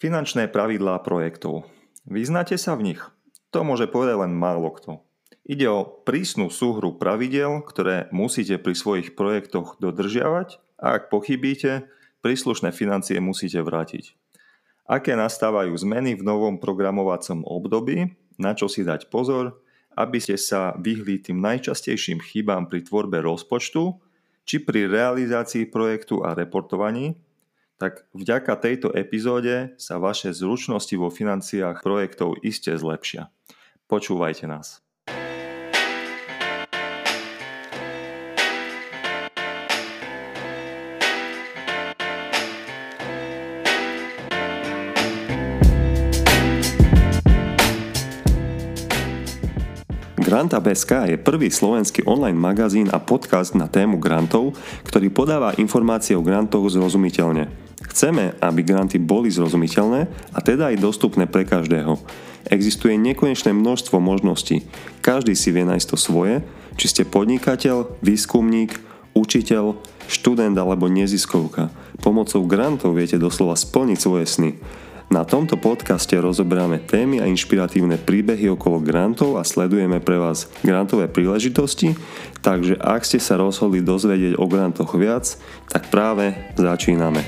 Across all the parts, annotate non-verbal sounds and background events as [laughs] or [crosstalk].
Finančné pravidlá projektov. Vyznáte sa v nich? To môže povedať len málo kto. Ide o prísnu súhru pravidel, ktoré musíte pri svojich projektoch dodržiavať a ak pochybíte, príslušné financie musíte vrátiť. Aké nastávajú zmeny v novom programovacom období, na čo si dať pozor, aby ste sa vyhli tým najčastejším chybám pri tvorbe rozpočtu, či pri realizácii projektu a reportovaní, tak vďaka tejto epizóde sa vaše zručnosti vo financiách projektov iste zlepšia. Počúvajte nás. Granta.sk je prvý slovenský online magazín a podcast na tému grantov, ktorý podáva informácie o grantoch zrozumiteľne. Chceme, aby granty boli zrozumiteľné a teda aj dostupné pre každého. Existuje nekonečné množstvo možností. Každý si vie nájsť to svoje, či ste podnikateľ, výskumník, učiteľ, študent alebo neziskovka. Pomocou grantov viete doslova splniť svoje sny. Na tomto podcaste rozoberáme témy a inšpiratívne príbehy okolo grantov a sledujeme pre vás grantové príležitosti, takže ak ste sa rozhodli dozvedieť o grantoch viac, tak práve začíname.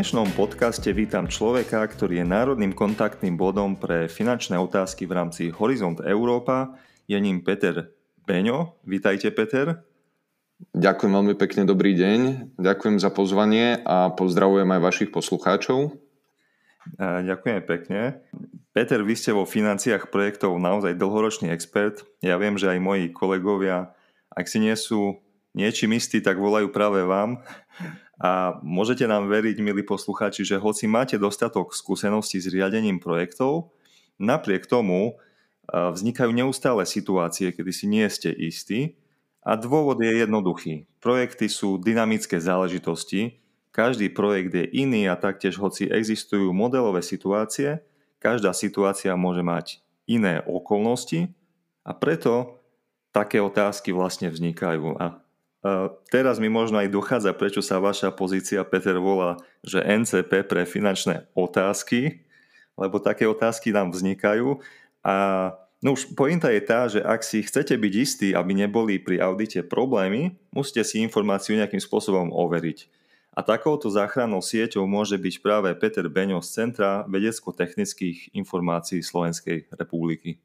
Dnešnom podcaste vítam človeka, ktorý je národným kontaktným bodom pre finančné otázky v rámci Horizont Európa. Je ním Peter Beňo. Vítajte, Peter. Ďakujem veľmi pekne, dobrý deň. Ďakujem za pozvanie a pozdravujem aj vašich poslucháčov. Ďakujem pekne. Peter, vy ste vo financiách projektov naozaj dlhoročný expert. Ja viem, že aj moji kolegovia, ak si nie sú niečím istí, tak volajú práve vám. A môžete nám veriť, milí poslucháči, že hoci máte dostatok skúseností s riadením projektov, napriek tomu vznikajú neustále situácie, kedy si nie ste istí a dôvod je jednoduchý. Projekty sú dynamické záležitosti, každý projekt je iný a taktiež hoci existujú modelové situácie, každá situácia môže mať iné okolnosti a preto také otázky vlastne vznikajú. A teraz mi možno aj dochádza, prečo sa vaša pozícia, Peter, volá, že NCP pre finančné otázky, lebo také otázky nám vznikajú. A no už pointa je tá, že ak si chcete byť istí, aby neboli pri audite problémy, musíte si informáciu nejakým spôsobom overiť. A takouto záchrannou sieťou môže byť práve Peter Beňo z Centra vedecko-technických informácií Slovenskej republiky.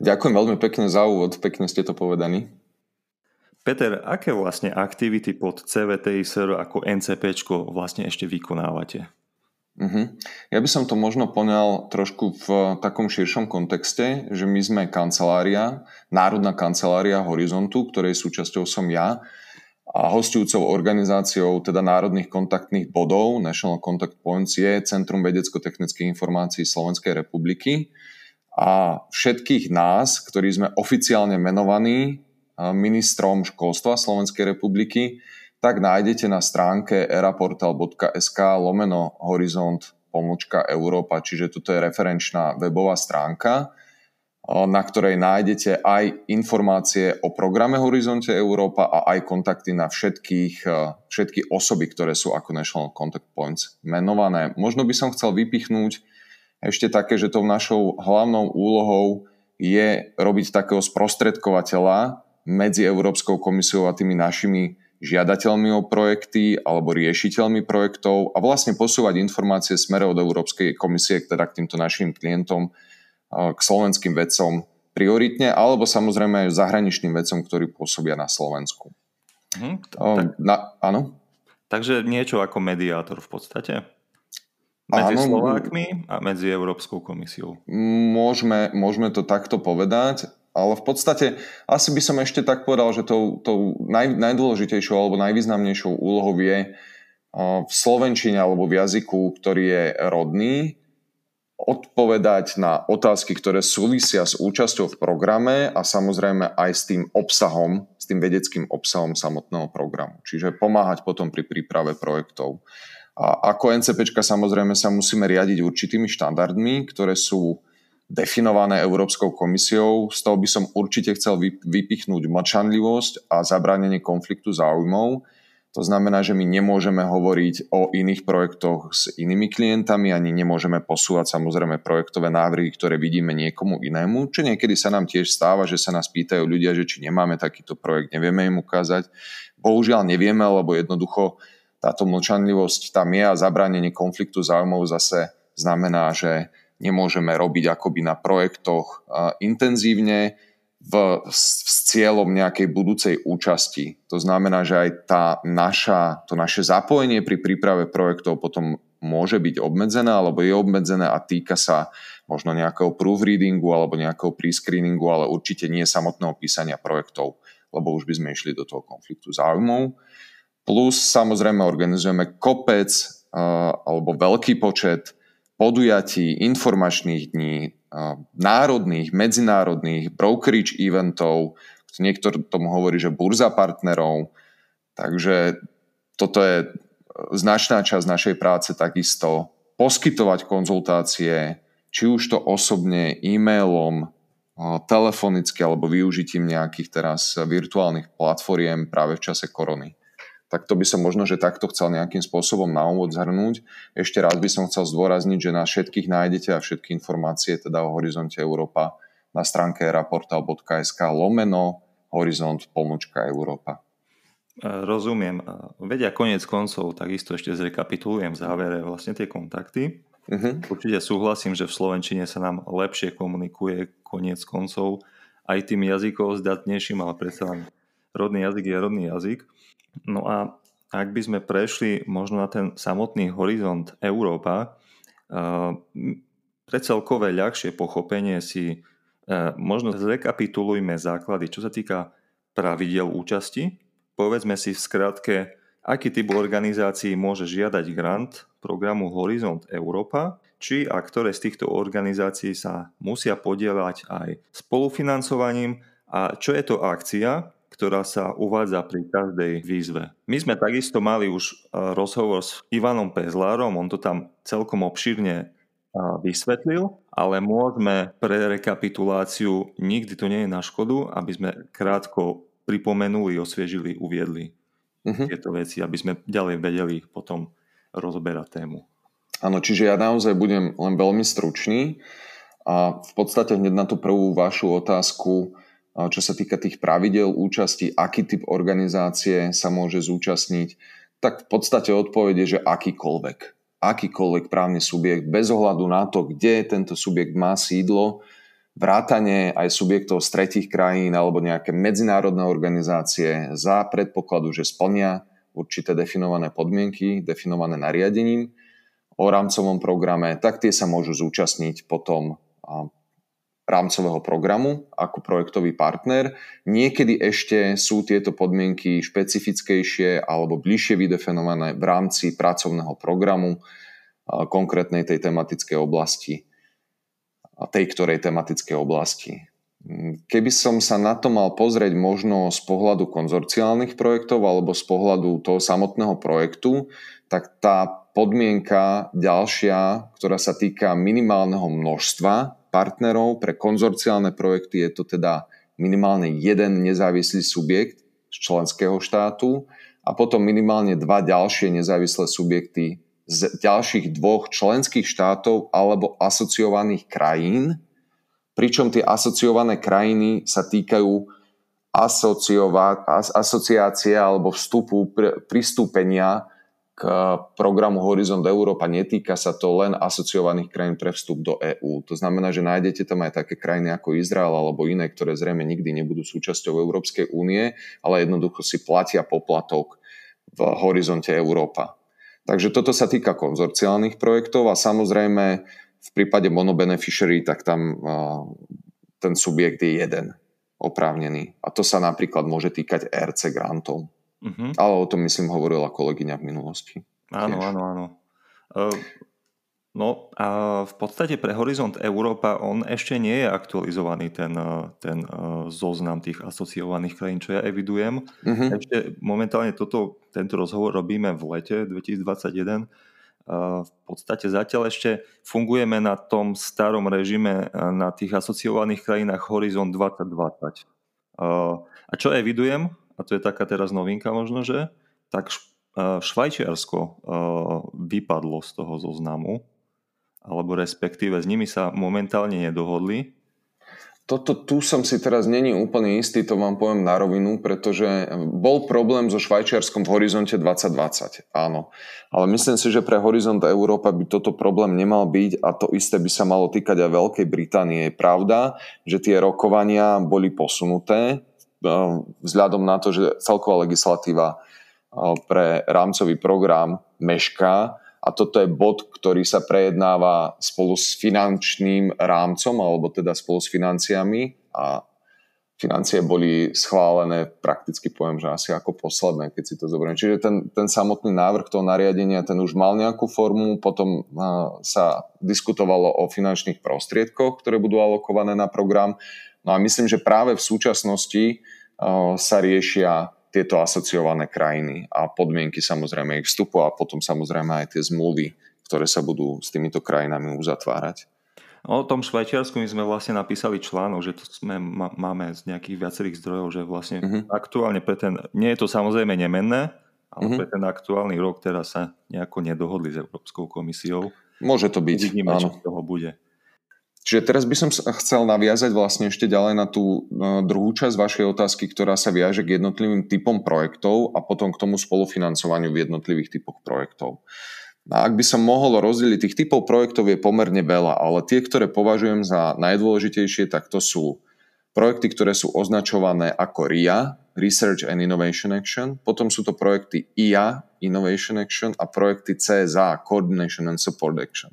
Ďakujem veľmi pekne za úvod, pekne ste to povedali. Peter, aké vlastne aktivity pod CVTISR ako NCP vlastne ešte vykonávate? Uh-huh. Ja by som to možno poňal trošku v takom širšom kontexte, že my sme kancelária, Národná kancelária Horizontu, ktorej súčasťou som ja a hostujúcou organizáciou teda národných kontaktných bodov National Contact Points je Centrum vedecko-technických informácií Slovenskej republiky a všetkých nás, ktorí sme oficiálne menovaní ministrom školstva Slovenskej republiky, tak nájdete na stránke eraportal.sk lomeno horizont pomočka Európa, čiže toto je referenčná webová stránka, na ktorej nájdete aj informácie o programe Horizonte Európa a aj kontakty na všetkých, všetky osoby, ktoré sú ako National Contact Points menované. Možno by som chcel vypichnúť ešte také, že tou našou hlavnou úlohou je robiť takého sprostredkovateľa medzi Európskou komisiou a tými našimi žiadateľmi o projekty alebo riešiteľmi projektov a vlastne posúvať informácie smere od Európskej komisie teda k týmto našim klientom, k slovenským vedcom prioritne, alebo samozrejme aj zahraničným vedcom, ktorí pôsobia na Slovensku. Hm, tak, na, áno? Takže niečo ako mediátor v podstate? Medzi áno, Slovákmi a medzi Európskou komisiou. Môžeme, môžeme to takto povedať ale v podstate asi by som ešte tak povedal, že tou, tou naj, najdôležitejšou alebo najvýznamnejšou úlohou je v slovenčine alebo v jazyku, ktorý je rodný, odpovedať na otázky, ktoré súvisia s účasťou v programe a samozrejme aj s tým obsahom, s tým vedeckým obsahom samotného programu. Čiže pomáhať potom pri príprave projektov. A ako NCPčka samozrejme sa musíme riadiť určitými štandardmi, ktoré sú definované Európskou komisiou. Z toho by som určite chcel vypichnúť mlčanlivosť a zabránenie konfliktu záujmov to znamená, že my nemôžeme hovoriť o iných projektoch s inými klientami, ani nemôžeme posúvať samozrejme projektové návrhy, ktoré vidíme niekomu inému, čo niekedy sa nám tiež stáva, že sa nás pýtajú ľudia, že či nemáme takýto projekt, nevieme im ukázať. Bohužiaľ nevieme, lebo jednoducho táto mlčanlivosť tam je a zabránenie konfliktu záujmov zase znamená, že nemôžeme robiť akoby na projektoch intenzívne, v, s cieľom nejakej budúcej účasti. To znamená, že aj tá naša, to naše zapojenie pri príprave projektov potom môže byť obmedzené alebo je obmedzené a týka sa možno nejakého proofreadingu alebo nejakého prescreeningu, ale určite nie samotného písania projektov, lebo už by sme išli do toho konfliktu záujmov. Plus samozrejme organizujeme kopec uh, alebo veľký počet podujatí, informačných dní, národných, medzinárodných, brokerage eventov, niektor tomu hovorí, že burza partnerov, takže toto je značná časť našej práce takisto poskytovať konzultácie, či už to osobne, e-mailom, telefonicky alebo využitím nejakých teraz virtuálnych platformiem práve v čase korony tak to by som možno, že takto chcel nejakým spôsobom na úvod zhrnúť. Ešte raz by som chcel zdôrazniť, že na všetkých nájdete a všetky informácie teda o Horizonte Európa na stránke raportal.sk lomeno horizont pomočka Európa. E, rozumiem. Vedia koniec koncov, takisto ešte zrekapitulujem v závere vlastne tie kontakty. Uh-huh. Určite súhlasím, že v Slovenčine sa nám lepšie komunikuje koniec koncov aj tým jazykom zdatnejším, ale predsa len rodný jazyk je rodný jazyk. No a ak by sme prešli možno na ten samotný horizont Európa, eh, pre celkové ľahšie pochopenie si eh, možno zrekapitulujme základy, čo sa týka pravidel účasti. Povedzme si v skratke, aký typ organizácií môže žiadať grant programu Horizont Európa, či a ktoré z týchto organizácií sa musia podielať aj spolufinancovaním a čo je to akcia, ktorá sa uvádza pri každej výzve. My sme takisto mali už e, rozhovor s Ivanom Pezlárom, on to tam celkom obšírne e, vysvetlil, ale môžeme pre rekapituláciu, nikdy to nie je na škodu, aby sme krátko pripomenuli, osviežili, uviedli uh-huh. tieto veci, aby sme ďalej vedeli potom rozoberať tému. Áno, čiže ja naozaj budem len veľmi stručný a v podstate hneď na tú prvú vašu otázku čo sa týka tých pravidel účasti, aký typ organizácie sa môže zúčastniť, tak v podstate odpoveď je, že akýkoľvek. Akýkoľvek právny subjekt, bez ohľadu na to, kde tento subjekt má sídlo, vrátanie aj subjektov z tretich krajín alebo nejaké medzinárodné organizácie za predpokladu, že splnia určité definované podmienky, definované nariadením o rámcovom programe, tak tie sa môžu zúčastniť potom rámcového programu ako projektový partner. Niekedy ešte sú tieto podmienky špecifickejšie alebo bližšie vydefinované v rámci pracovného programu konkrétnej tej tematickej oblasti, tej ktorej tematickej oblasti. Keby som sa na to mal pozrieť možno z pohľadu konzorciálnych projektov alebo z pohľadu toho samotného projektu, tak tá podmienka ďalšia, ktorá sa týka minimálneho množstva partnerov. Pre konzorciálne projekty je to teda minimálne jeden nezávislý subjekt z členského štátu a potom minimálne dva ďalšie nezávislé subjekty z ďalších dvoch členských štátov alebo asociovaných krajín, pričom tie asociované krajiny sa týkajú asociácie alebo vstupu pristúpenia programu Horizont Európa netýka sa to len asociovaných krajín pre vstup do EÚ. To znamená, že nájdete tam aj také krajiny ako Izrael alebo iné, ktoré zrejme nikdy nebudú súčasťou Európskej únie, ale jednoducho si platia poplatok v Horizonte Európa. Takže toto sa týka konzorciálnych projektov a samozrejme v prípade monobeneficiary, tak tam ten subjekt je jeden oprávnený. A to sa napríklad môže týkať RC grantov. Uh-huh. Ale o tom, myslím, hovorila kolegyňa v minulosti. Áno, Tiež. áno, áno. Uh, No a v podstate pre Horizont Európa on ešte nie je aktualizovaný ten, ten zoznam tých asociovaných krajín, čo ja evidujem. Uh-huh. Ešte momentálne toto, tento rozhovor robíme v lete 2021. V podstate zatiaľ ešte fungujeme na tom starom režime na tých asociovaných krajinách Horizont 2020. A čo evidujem, a to je taká teraz novinka možno, že tak Švajčiarsko vypadlo z toho zoznamu alebo respektíve s nimi sa momentálne nedohodli. Toto tu som si teraz není úplne istý, to vám poviem na rovinu, pretože bol problém so Švajčiarskom v horizonte 2020, áno. Ale myslím si, že pre horizont Európa by toto problém nemal byť a to isté by sa malo týkať aj Veľkej Británie. Je pravda, že tie rokovania boli posunuté vzhľadom na to, že celková legislatíva eh, pre rámcový program mešká, a toto je bod, ktorý sa prejednáva spolu s finančným rámcom, alebo teda spolu s financiami a financie boli schválené prakticky poviem, že asi ako posledné, keď si to zoberiem. Čiže ten, ten samotný návrh toho nariadenia, ten už mal nejakú formu, potom sa diskutovalo o finančných prostriedkoch, ktoré budú alokované na program. No a myslím, že práve v súčasnosti sa riešia tieto asociované krajiny a podmienky samozrejme ich vstupu a potom samozrejme aj tie zmluvy, ktoré sa budú s týmito krajinami uzatvárať. O tom Švajčiarsku my sme vlastne napísali článok, že to sme, máme z nejakých viacerých zdrojov, že vlastne uh-huh. aktuálne pre ten, nie je to samozrejme nemenné, ale uh-huh. pre ten aktuálny rok teraz sa nejako nedohodli s Európskou komisiou. Môže to byť, Uvidíme, áno. čo z toho bude. Čiže teraz by som chcel naviazať vlastne ešte ďalej na tú e, druhú časť vašej otázky, ktorá sa viaže k jednotlivým typom projektov a potom k tomu spolufinancovaniu v jednotlivých typoch projektov. A ak by som mohol rozdeliť, tých typov projektov je pomerne veľa, ale tie, ktoré považujem za najdôležitejšie, tak to sú projekty, ktoré sú označované ako RIA, Research and Innovation Action, potom sú to projekty IA, Innovation Action a projekty CSA, Coordination and Support Action.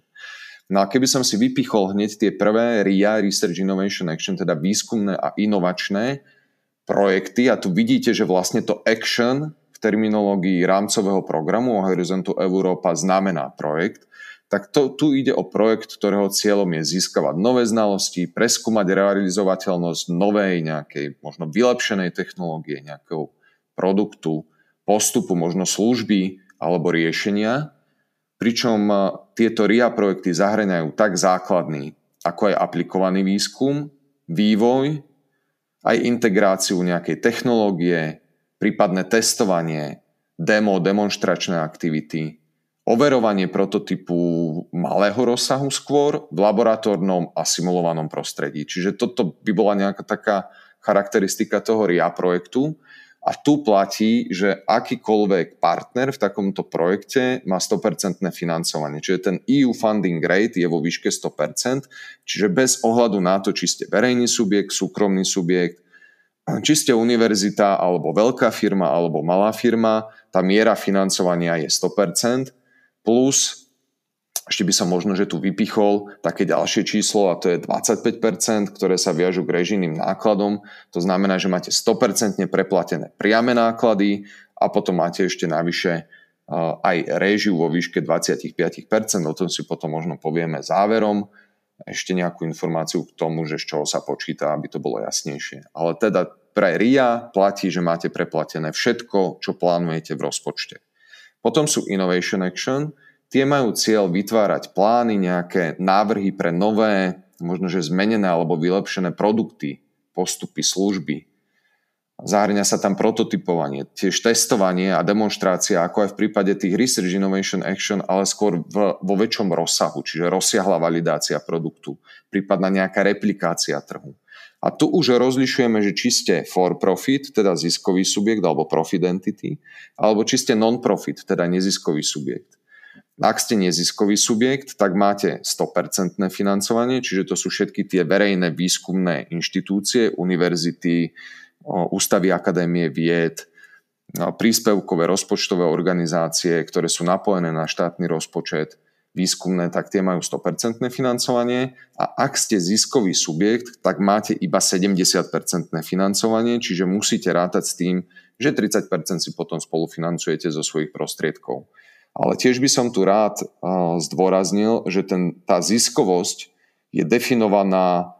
No a keby som si vypichol hneď tie prvé RIA, Research Innovation Action, teda výskumné a inovačné projekty, a tu vidíte, že vlastne to action v terminológii rámcového programu a Horizontu Európa znamená projekt, tak to, tu ide o projekt, ktorého cieľom je získavať nové znalosti, preskúmať realizovateľnosť novej nejakej možno vylepšenej technológie, nejakého produktu, postupu, možno služby alebo riešenia pričom e, tieto RIA projekty zahraňajú tak základný, ako aj aplikovaný výskum, vývoj, aj integráciu nejakej technológie, prípadné testovanie, demo, demonstračné aktivity, overovanie prototypu malého rozsahu skôr v laboratórnom a simulovanom prostredí. Čiže toto by bola nejaká taká charakteristika toho RIA projektu. A tu platí, že akýkoľvek partner v takomto projekte má 100% financovanie. Čiže ten EU funding rate je vo výške 100%, čiže bez ohľadu na to, či ste verejný subjekt, súkromný subjekt, či ste univerzita, alebo veľká firma, alebo malá firma, tá miera financovania je 100%, plus ešte by som možno, že tu vypichol také ďalšie číslo a to je 25%, ktoré sa viažu k režijným nákladom. To znamená, že máte 100% preplatené priame náklady a potom máte ešte navyše aj režiu vo výške 25%, o tom si potom možno povieme záverom, ešte nejakú informáciu k tomu, že z čoho sa počíta, aby to bolo jasnejšie. Ale teda pre RIA platí, že máte preplatené všetko, čo plánujete v rozpočte. Potom sú Innovation Action, Tie majú cieľ vytvárať plány, nejaké návrhy pre nové, možno že zmenené alebo vylepšené produkty, postupy, služby. Zahrňa sa tam prototypovanie, tiež testovanie a demonstrácia, ako aj v prípade tých Research Innovation Action, ale skôr v, vo väčšom rozsahu, čiže rozsiahla validácia produktu, prípadná nejaká replikácia trhu. A tu už rozlišujeme, že či ste for profit, teda ziskový subjekt alebo profit entity, alebo či ste non-profit, teda neziskový subjekt. Ak ste neziskový subjekt, tak máte 100% financovanie, čiže to sú všetky tie verejné výskumné inštitúcie, univerzity, ústavy akadémie vied, príspevkové rozpočtové organizácie, ktoré sú napojené na štátny rozpočet, výskumné, tak tie majú 100% financovanie a ak ste ziskový subjekt, tak máte iba 70% financovanie, čiže musíte rátať s tým, že 30% si potom spolufinancujete zo svojich prostriedkov. Ale tiež by som tu rád zdôraznil, že ten, tá ziskovosť je definovaná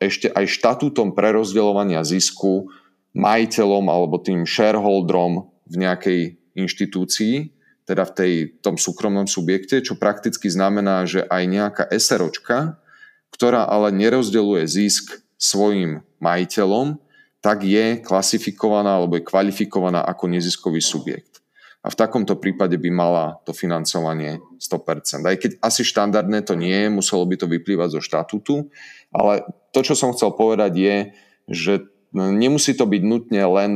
ešte aj štatútom prerozdeľovania zisku majiteľom alebo tým shareholderom v nejakej inštitúcii, teda v tej, tom súkromnom subjekte, čo prakticky znamená, že aj nejaká SROčka, ktorá ale nerozdeľuje zisk svojim majiteľom, tak je klasifikovaná alebo je kvalifikovaná ako neziskový subjekt a v takomto prípade by mala to financovanie 100%. Aj keď asi štandardné to nie je, muselo by to vyplývať zo štatútu, ale to, čo som chcel povedať je, že nemusí to byť nutne len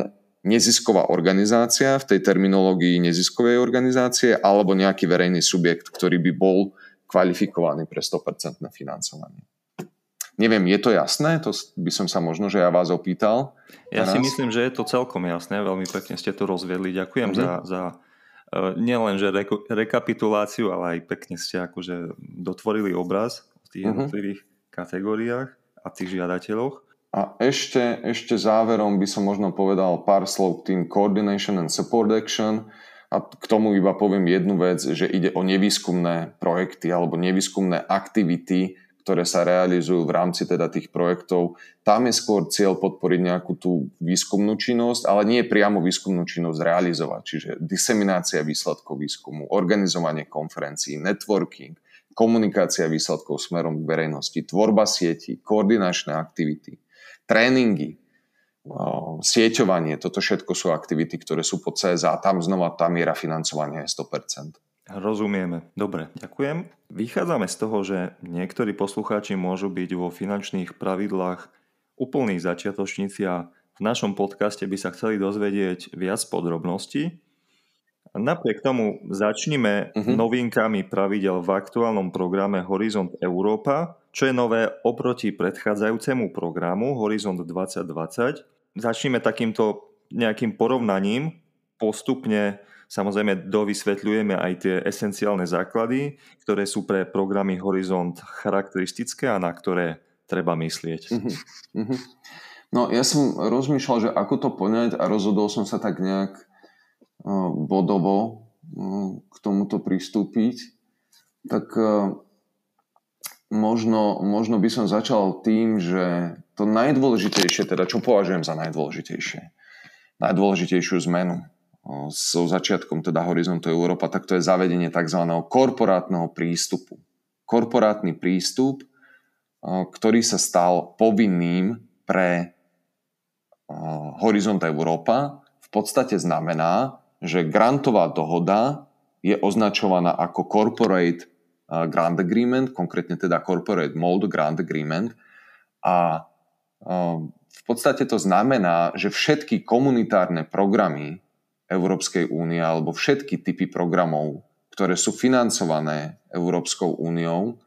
nezisková organizácia v tej terminológii neziskovej organizácie alebo nejaký verejný subjekt, ktorý by bol kvalifikovaný pre 100% financovanie. Neviem, je to jasné? To by som sa možno, že ja vás opýtal. Ja teraz. si myslím, že je to celkom jasné. Veľmi pekne ste to rozviedli. Ďakujem mm-hmm. za, za uh, nielen že re, rekapituláciu, ale aj pekne ste akože dotvorili obraz v tých mm-hmm. jednotlivých kategóriách a tých žiadateľoch. A ešte, ešte záverom by som možno povedal pár slov k tým Coordination and Support Action a k tomu iba poviem jednu vec, že ide o nevýskumné projekty alebo nevýskumné aktivity, ktoré sa realizujú v rámci teda tých projektov. Tam je skôr cieľ podporiť nejakú tú výskumnú činnosť, ale nie priamo výskumnú činnosť realizovať. Čiže diseminácia výsledkov výskumu, organizovanie konferencií, networking, komunikácia výsledkov smerom k verejnosti, tvorba sieti, koordinačné aktivity, tréningy, sieťovanie, toto všetko sú aktivity, ktoré sú pod CSA a tam znova tá miera financovania je 100%. Rozumieme. Dobre, ďakujem. Vychádzame z toho, že niektorí poslucháči môžu byť vo finančných pravidlách úplní začiatočníci a v našom podcaste by sa chceli dozvedieť viac podrobností. Napriek tomu začnime uh-huh. novinkami pravidel v aktuálnom programe Horizont Európa, čo je nové oproti predchádzajúcemu programu Horizont 2020. Začneme takýmto nejakým porovnaním postupne Samozrejme, dovysvetľujeme aj tie esenciálne základy, ktoré sú pre programy Horizont charakteristické a na ktoré treba myslieť. Uh-huh. No ja som rozmýšľal, že ako to poňať a rozhodol som sa tak nejak uh, bodovo uh, k tomuto pristúpiť. Tak uh, možno, možno by som začal tým, že to najdôležitejšie, teda čo považujem za najdôležitejšie, najdôležitejšiu zmenu so začiatkom teda Horizontu Európa, tak to je zavedenie tzv. korporátneho prístupu. Korporátny prístup, ktorý sa stal povinným pre Horizont Európa, v podstate znamená, že grantová dohoda je označovaná ako Corporate Grant Agreement, konkrétne teda Corporate Mold Grant Agreement a v podstate to znamená, že všetky komunitárne programy Európskej únie alebo všetky typy programov, ktoré sú financované Európskou úniou,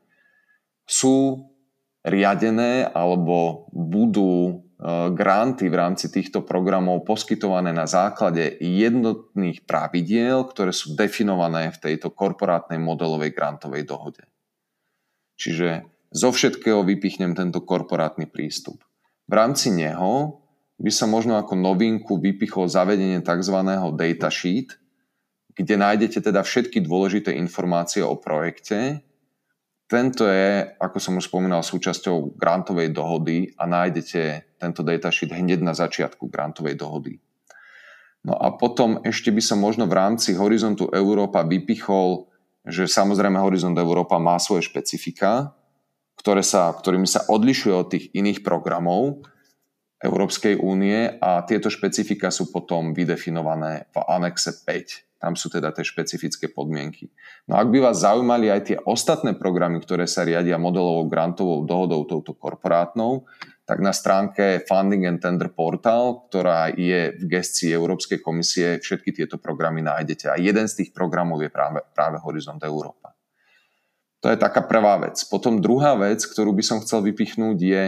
sú riadené alebo budú e, granty v rámci týchto programov poskytované na základe jednotných pravidiel, ktoré sú definované v tejto korporátnej modelovej grantovej dohode. Čiže zo všetkého vypichnem tento korporátny prístup. V rámci neho by som možno ako novinku vypichol zavedenie tzv. data sheet, kde nájdete teda všetky dôležité informácie o projekte. Tento je, ako som už spomínal, súčasťou grantovej dohody a nájdete tento datasheet hneď na začiatku grantovej dohody. No a potom ešte by som možno v rámci Horizontu Európa vypichol, že samozrejme Horizont Európa má svoje špecifika, ktoré sa, ktorými sa odlišuje od tých iných programov, Európskej únie a tieto špecifika sú potom vydefinované v anexe 5. Tam sú teda tie špecifické podmienky. No ak by vás zaujímali aj tie ostatné programy, ktoré sa riadia modelovou grantovou dohodou touto korporátnou, tak na stránke Funding and Tender Portal, ktorá je v gestii Európskej komisie, všetky tieto programy nájdete. A jeden z tých programov je práve, práve Horizont Európa. To je taká prvá vec. Potom druhá vec, ktorú by som chcel vypichnúť, je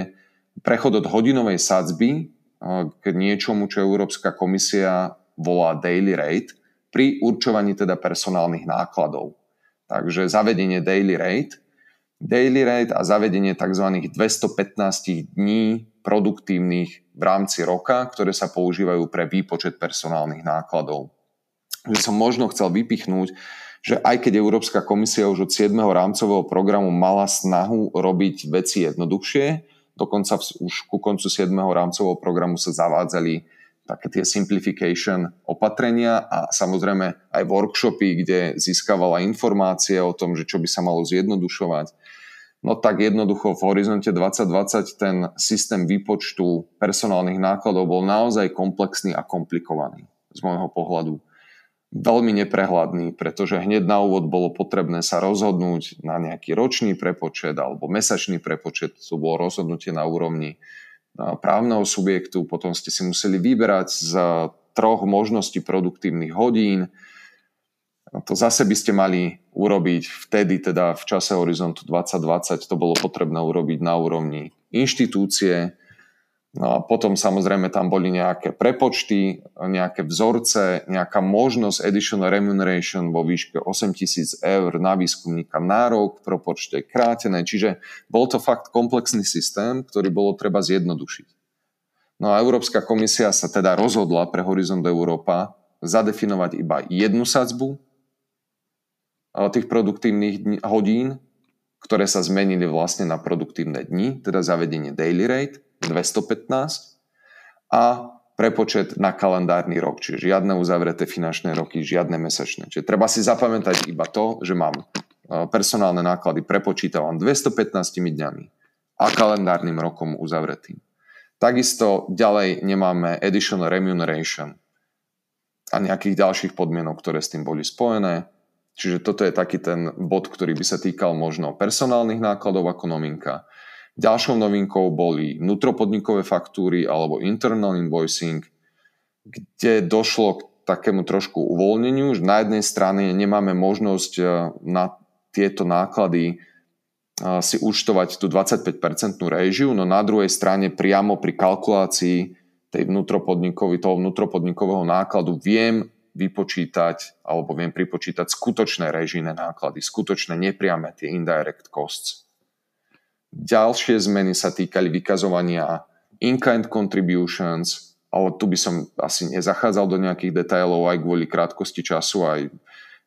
prechod od hodinovej sadzby k niečomu, čo Európska komisia volá daily rate, pri určovaní teda personálnych nákladov. Takže zavedenie daily rate, daily rate a zavedenie tzv. 215 dní produktívnych v rámci roka, ktoré sa používajú pre výpočet personálnych nákladov. Že som možno chcel vypichnúť, že aj keď Európska komisia už od 7. rámcového programu mala snahu robiť veci jednoduchšie, dokonca už ku koncu 7. rámcového programu sa zavádzali také tie simplification opatrenia a samozrejme aj workshopy, kde získavala informácie o tom, že čo by sa malo zjednodušovať. No tak jednoducho v horizonte 2020 ten systém výpočtu personálnych nákladov bol naozaj komplexný a komplikovaný z môjho pohľadu veľmi neprehľadný, pretože hneď na úvod bolo potrebné sa rozhodnúť na nejaký ročný prepočet alebo mesačný prepočet. To bolo rozhodnutie na úrovni právneho subjektu. Potom ste si museli vyberať z troch možností produktívnych hodín. To zase by ste mali urobiť vtedy, teda v čase horizontu 2020, to bolo potrebné urobiť na úrovni inštitúcie, No a potom samozrejme tam boli nejaké prepočty, nejaké vzorce, nejaká možnosť additional remuneration vo výške 8000 eur na výskumníka na rok, propočte krátené. Čiže bol to fakt komplexný systém, ktorý bolo treba zjednodušiť. No a Európska komisia sa teda rozhodla pre Horizont Európa zadefinovať iba jednu sadzbu tých produktívnych hodín, ktoré sa zmenili vlastne na produktívne dni, teda zavedenie daily rate 215 a prepočet na kalendárny rok, čiže žiadne uzavreté finančné roky, žiadne mesačné. Čiže treba si zapamätať iba to, že mám e, personálne náklady prepočítavam 215 dňami a kalendárnym rokom uzavretým. Takisto ďalej nemáme additional remuneration a nejakých ďalších podmienok, ktoré s tým boli spojené. Čiže toto je taký ten bod, ktorý by sa týkal možno personálnych nákladov ako novinka. Ďalšou novinkou boli vnútropodnikové faktúry alebo internal invoicing, kde došlo k takému trošku uvoľneniu, že na jednej strane nemáme možnosť e, na tieto náklady e, si účtovať tú 25% réžiu, no na druhej strane priamo pri kalkulácii tej vnútropodnikový, toho vnútropodnikového nákladu viem vypočítať alebo viem pripočítať skutočné režijné náklady, skutočné nepriame tie indirect costs. Ďalšie zmeny sa týkali vykazovania in-kind contributions, ale tu by som asi nezachádzal do nejakých detailov aj kvôli krátkosti času, aj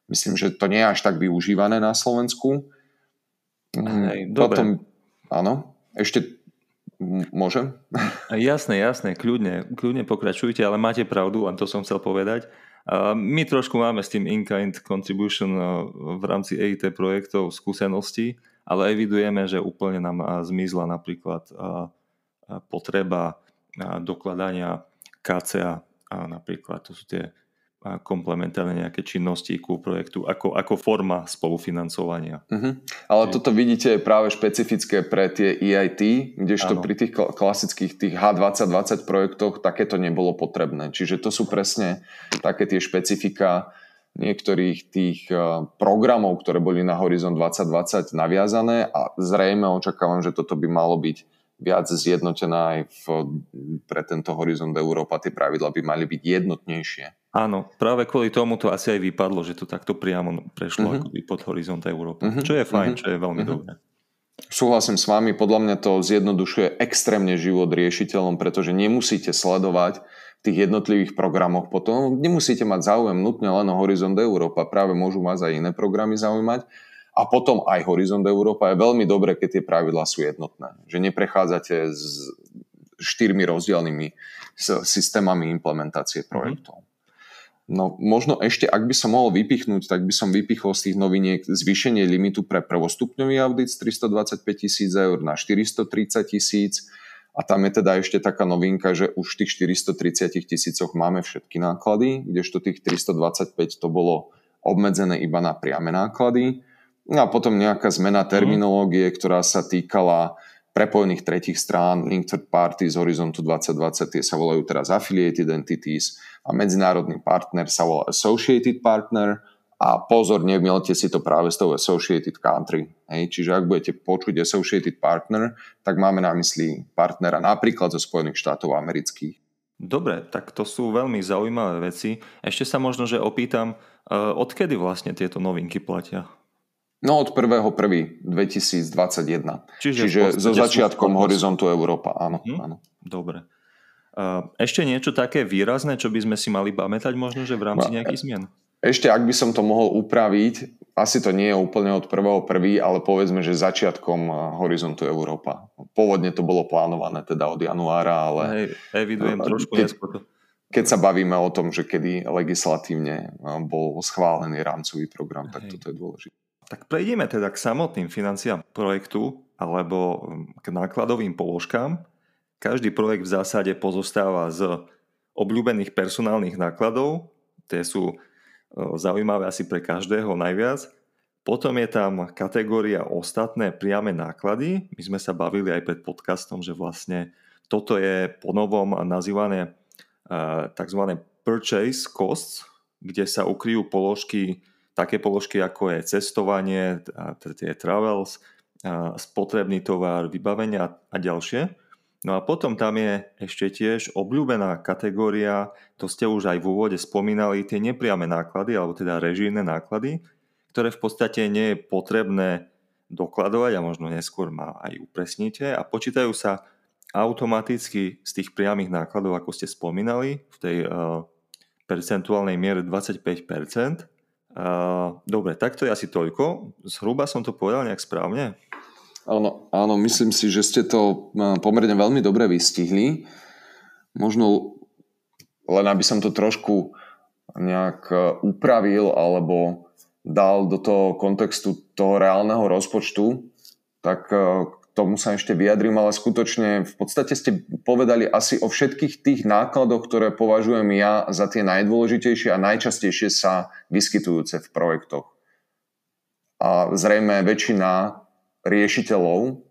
myslím, že to nie je až tak využívané na Slovensku. Mm, Hej, Potom, dobre. áno, ešte môžem? [laughs] Jasné, jasné, kľudne, kľudne pokračujte, ale máte pravdu, a to som chcel povedať. My trošku máme s tým in-kind contribution v rámci EIT projektov skúsenosti, ale evidujeme, že úplne nám zmizla napríklad potreba dokladania KCA napríklad. To sú tie komplementárne nejaké činnosti ku projektu ako, ako forma spolufinancovania. Uh-huh. Ale toto vidíte je práve špecifické pre tie EIT, kdežto pri tých klasických tých H2020 projektoch takéto nebolo potrebné. Čiže to sú presne také tie špecifika niektorých tých eh, programov, ktoré boli na Horizon 2020 naviazané a zrejme očakávam, že toto by malo byť viac zjednotené aj v, pre tento Horizont Európa. Tie pravidla by mali byť jednotnejšie. Áno, práve kvôli tomu to asi aj vypadlo, že to takto priamo prešlo uh-huh. akoby pod Horizont Európa. Uh-huh. Čo je fajn, uh-huh. čo je veľmi uh-huh. dobré. Súhlasím s vami, podľa mňa to zjednodušuje extrémne život riešiteľom, pretože nemusíte sledovať tých jednotlivých programoch potom. Nemusíte mať záujem nutne len o Horizont Európa, práve môžu vás aj iné programy zaujímať. A potom aj Horizont Európa je veľmi dobré, keď tie pravidlá sú jednotné. Že neprechádzate s štyrmi rozdielnymi systémami implementácie mhm. projektov. No možno ešte, ak by som mohol vypichnúť, tak by som vypichol z tých noviniek zvýšenie limitu pre prvostupňový audit z 325 tisíc eur na 430 tisíc a tam je teda ešte taká novinka, že už v tých 430 tisícoch máme všetky náklady, kdežto tých 325 to bolo obmedzené iba na priame náklady. No a potom nejaká zmena mhm. terminológie, ktorá sa týkala prepojených tretich strán, link third party z Horizontu 2020, tie sa volajú teraz affiliated entities a medzinárodný partner sa volá associated partner a pozor, nemielte si to práve s tou associated country. Hej. Čiže ak budete počuť associated partner, tak máme na mysli partnera napríklad zo Spojených štátov amerických. Dobre, tak to sú veľmi zaujímavé veci. Ešte sa možno, že opýtam, eh, odkedy vlastne tieto novinky platia? No od 1.1.2021. Čiže, Čiže so začiatkom horizontu Európa, áno, hm? áno. Dobre. Eh, ešte niečo také výrazné, čo by sme si mali pamätať možno, že v rámci nejakých zmien? Ešte ak by som to mohol upraviť, asi to nie je úplne od prvého prvý, ale povedzme, že začiatkom eh, Horizontu Európa. Pôvodne to bolo plánované teda od januára, ale... Hej, evidujem eh, trošku keď, neskôr. Keď sa bavíme o tom, že kedy legislatívne eh, bol schválený rámcový program, tak Hej. toto je dôležité. Tak prejdeme teda k samotným financiám projektu alebo hm, k nákladovým položkám. Každý projekt v zásade pozostáva z obľúbených personálnych nákladov, tie sú zaujímavé asi pre každého najviac. Potom je tam kategória ostatné priame náklady. My sme sa bavili aj pred podcastom, že vlastne toto je ponovom nazývané tzv. purchase costs, kde sa ukryjú položky, také položky ako je cestovanie, tie travels, spotrebný tovar, vybavenia a ďalšie. No a potom tam je ešte tiež obľúbená kategória, to ste už aj v úvode spomínali, tie nepriame náklady, alebo teda režijné náklady, ktoré v podstate nie je potrebné dokladovať a možno neskôr ma aj upresníte a počítajú sa automaticky z tých priamých nákladov, ako ste spomínali, v tej uh, percentuálnej miere 25%. Uh, dobre, takto je asi toľko. Zhruba som to povedal nejak správne? Áno, áno, myslím si, že ste to pomerne veľmi dobre vystihli. Možno len aby som to trošku nejak e, upravil alebo dal do toho kontextu toho reálneho rozpočtu, tak e, k tomu sa ešte vyjadrím, ale skutočne v podstate ste povedali asi o všetkých tých nákladoch, ktoré považujem ja za tie najdôležitejšie a najčastejšie sa vyskytujúce v projektoch. A zrejme väčšina riešiteľov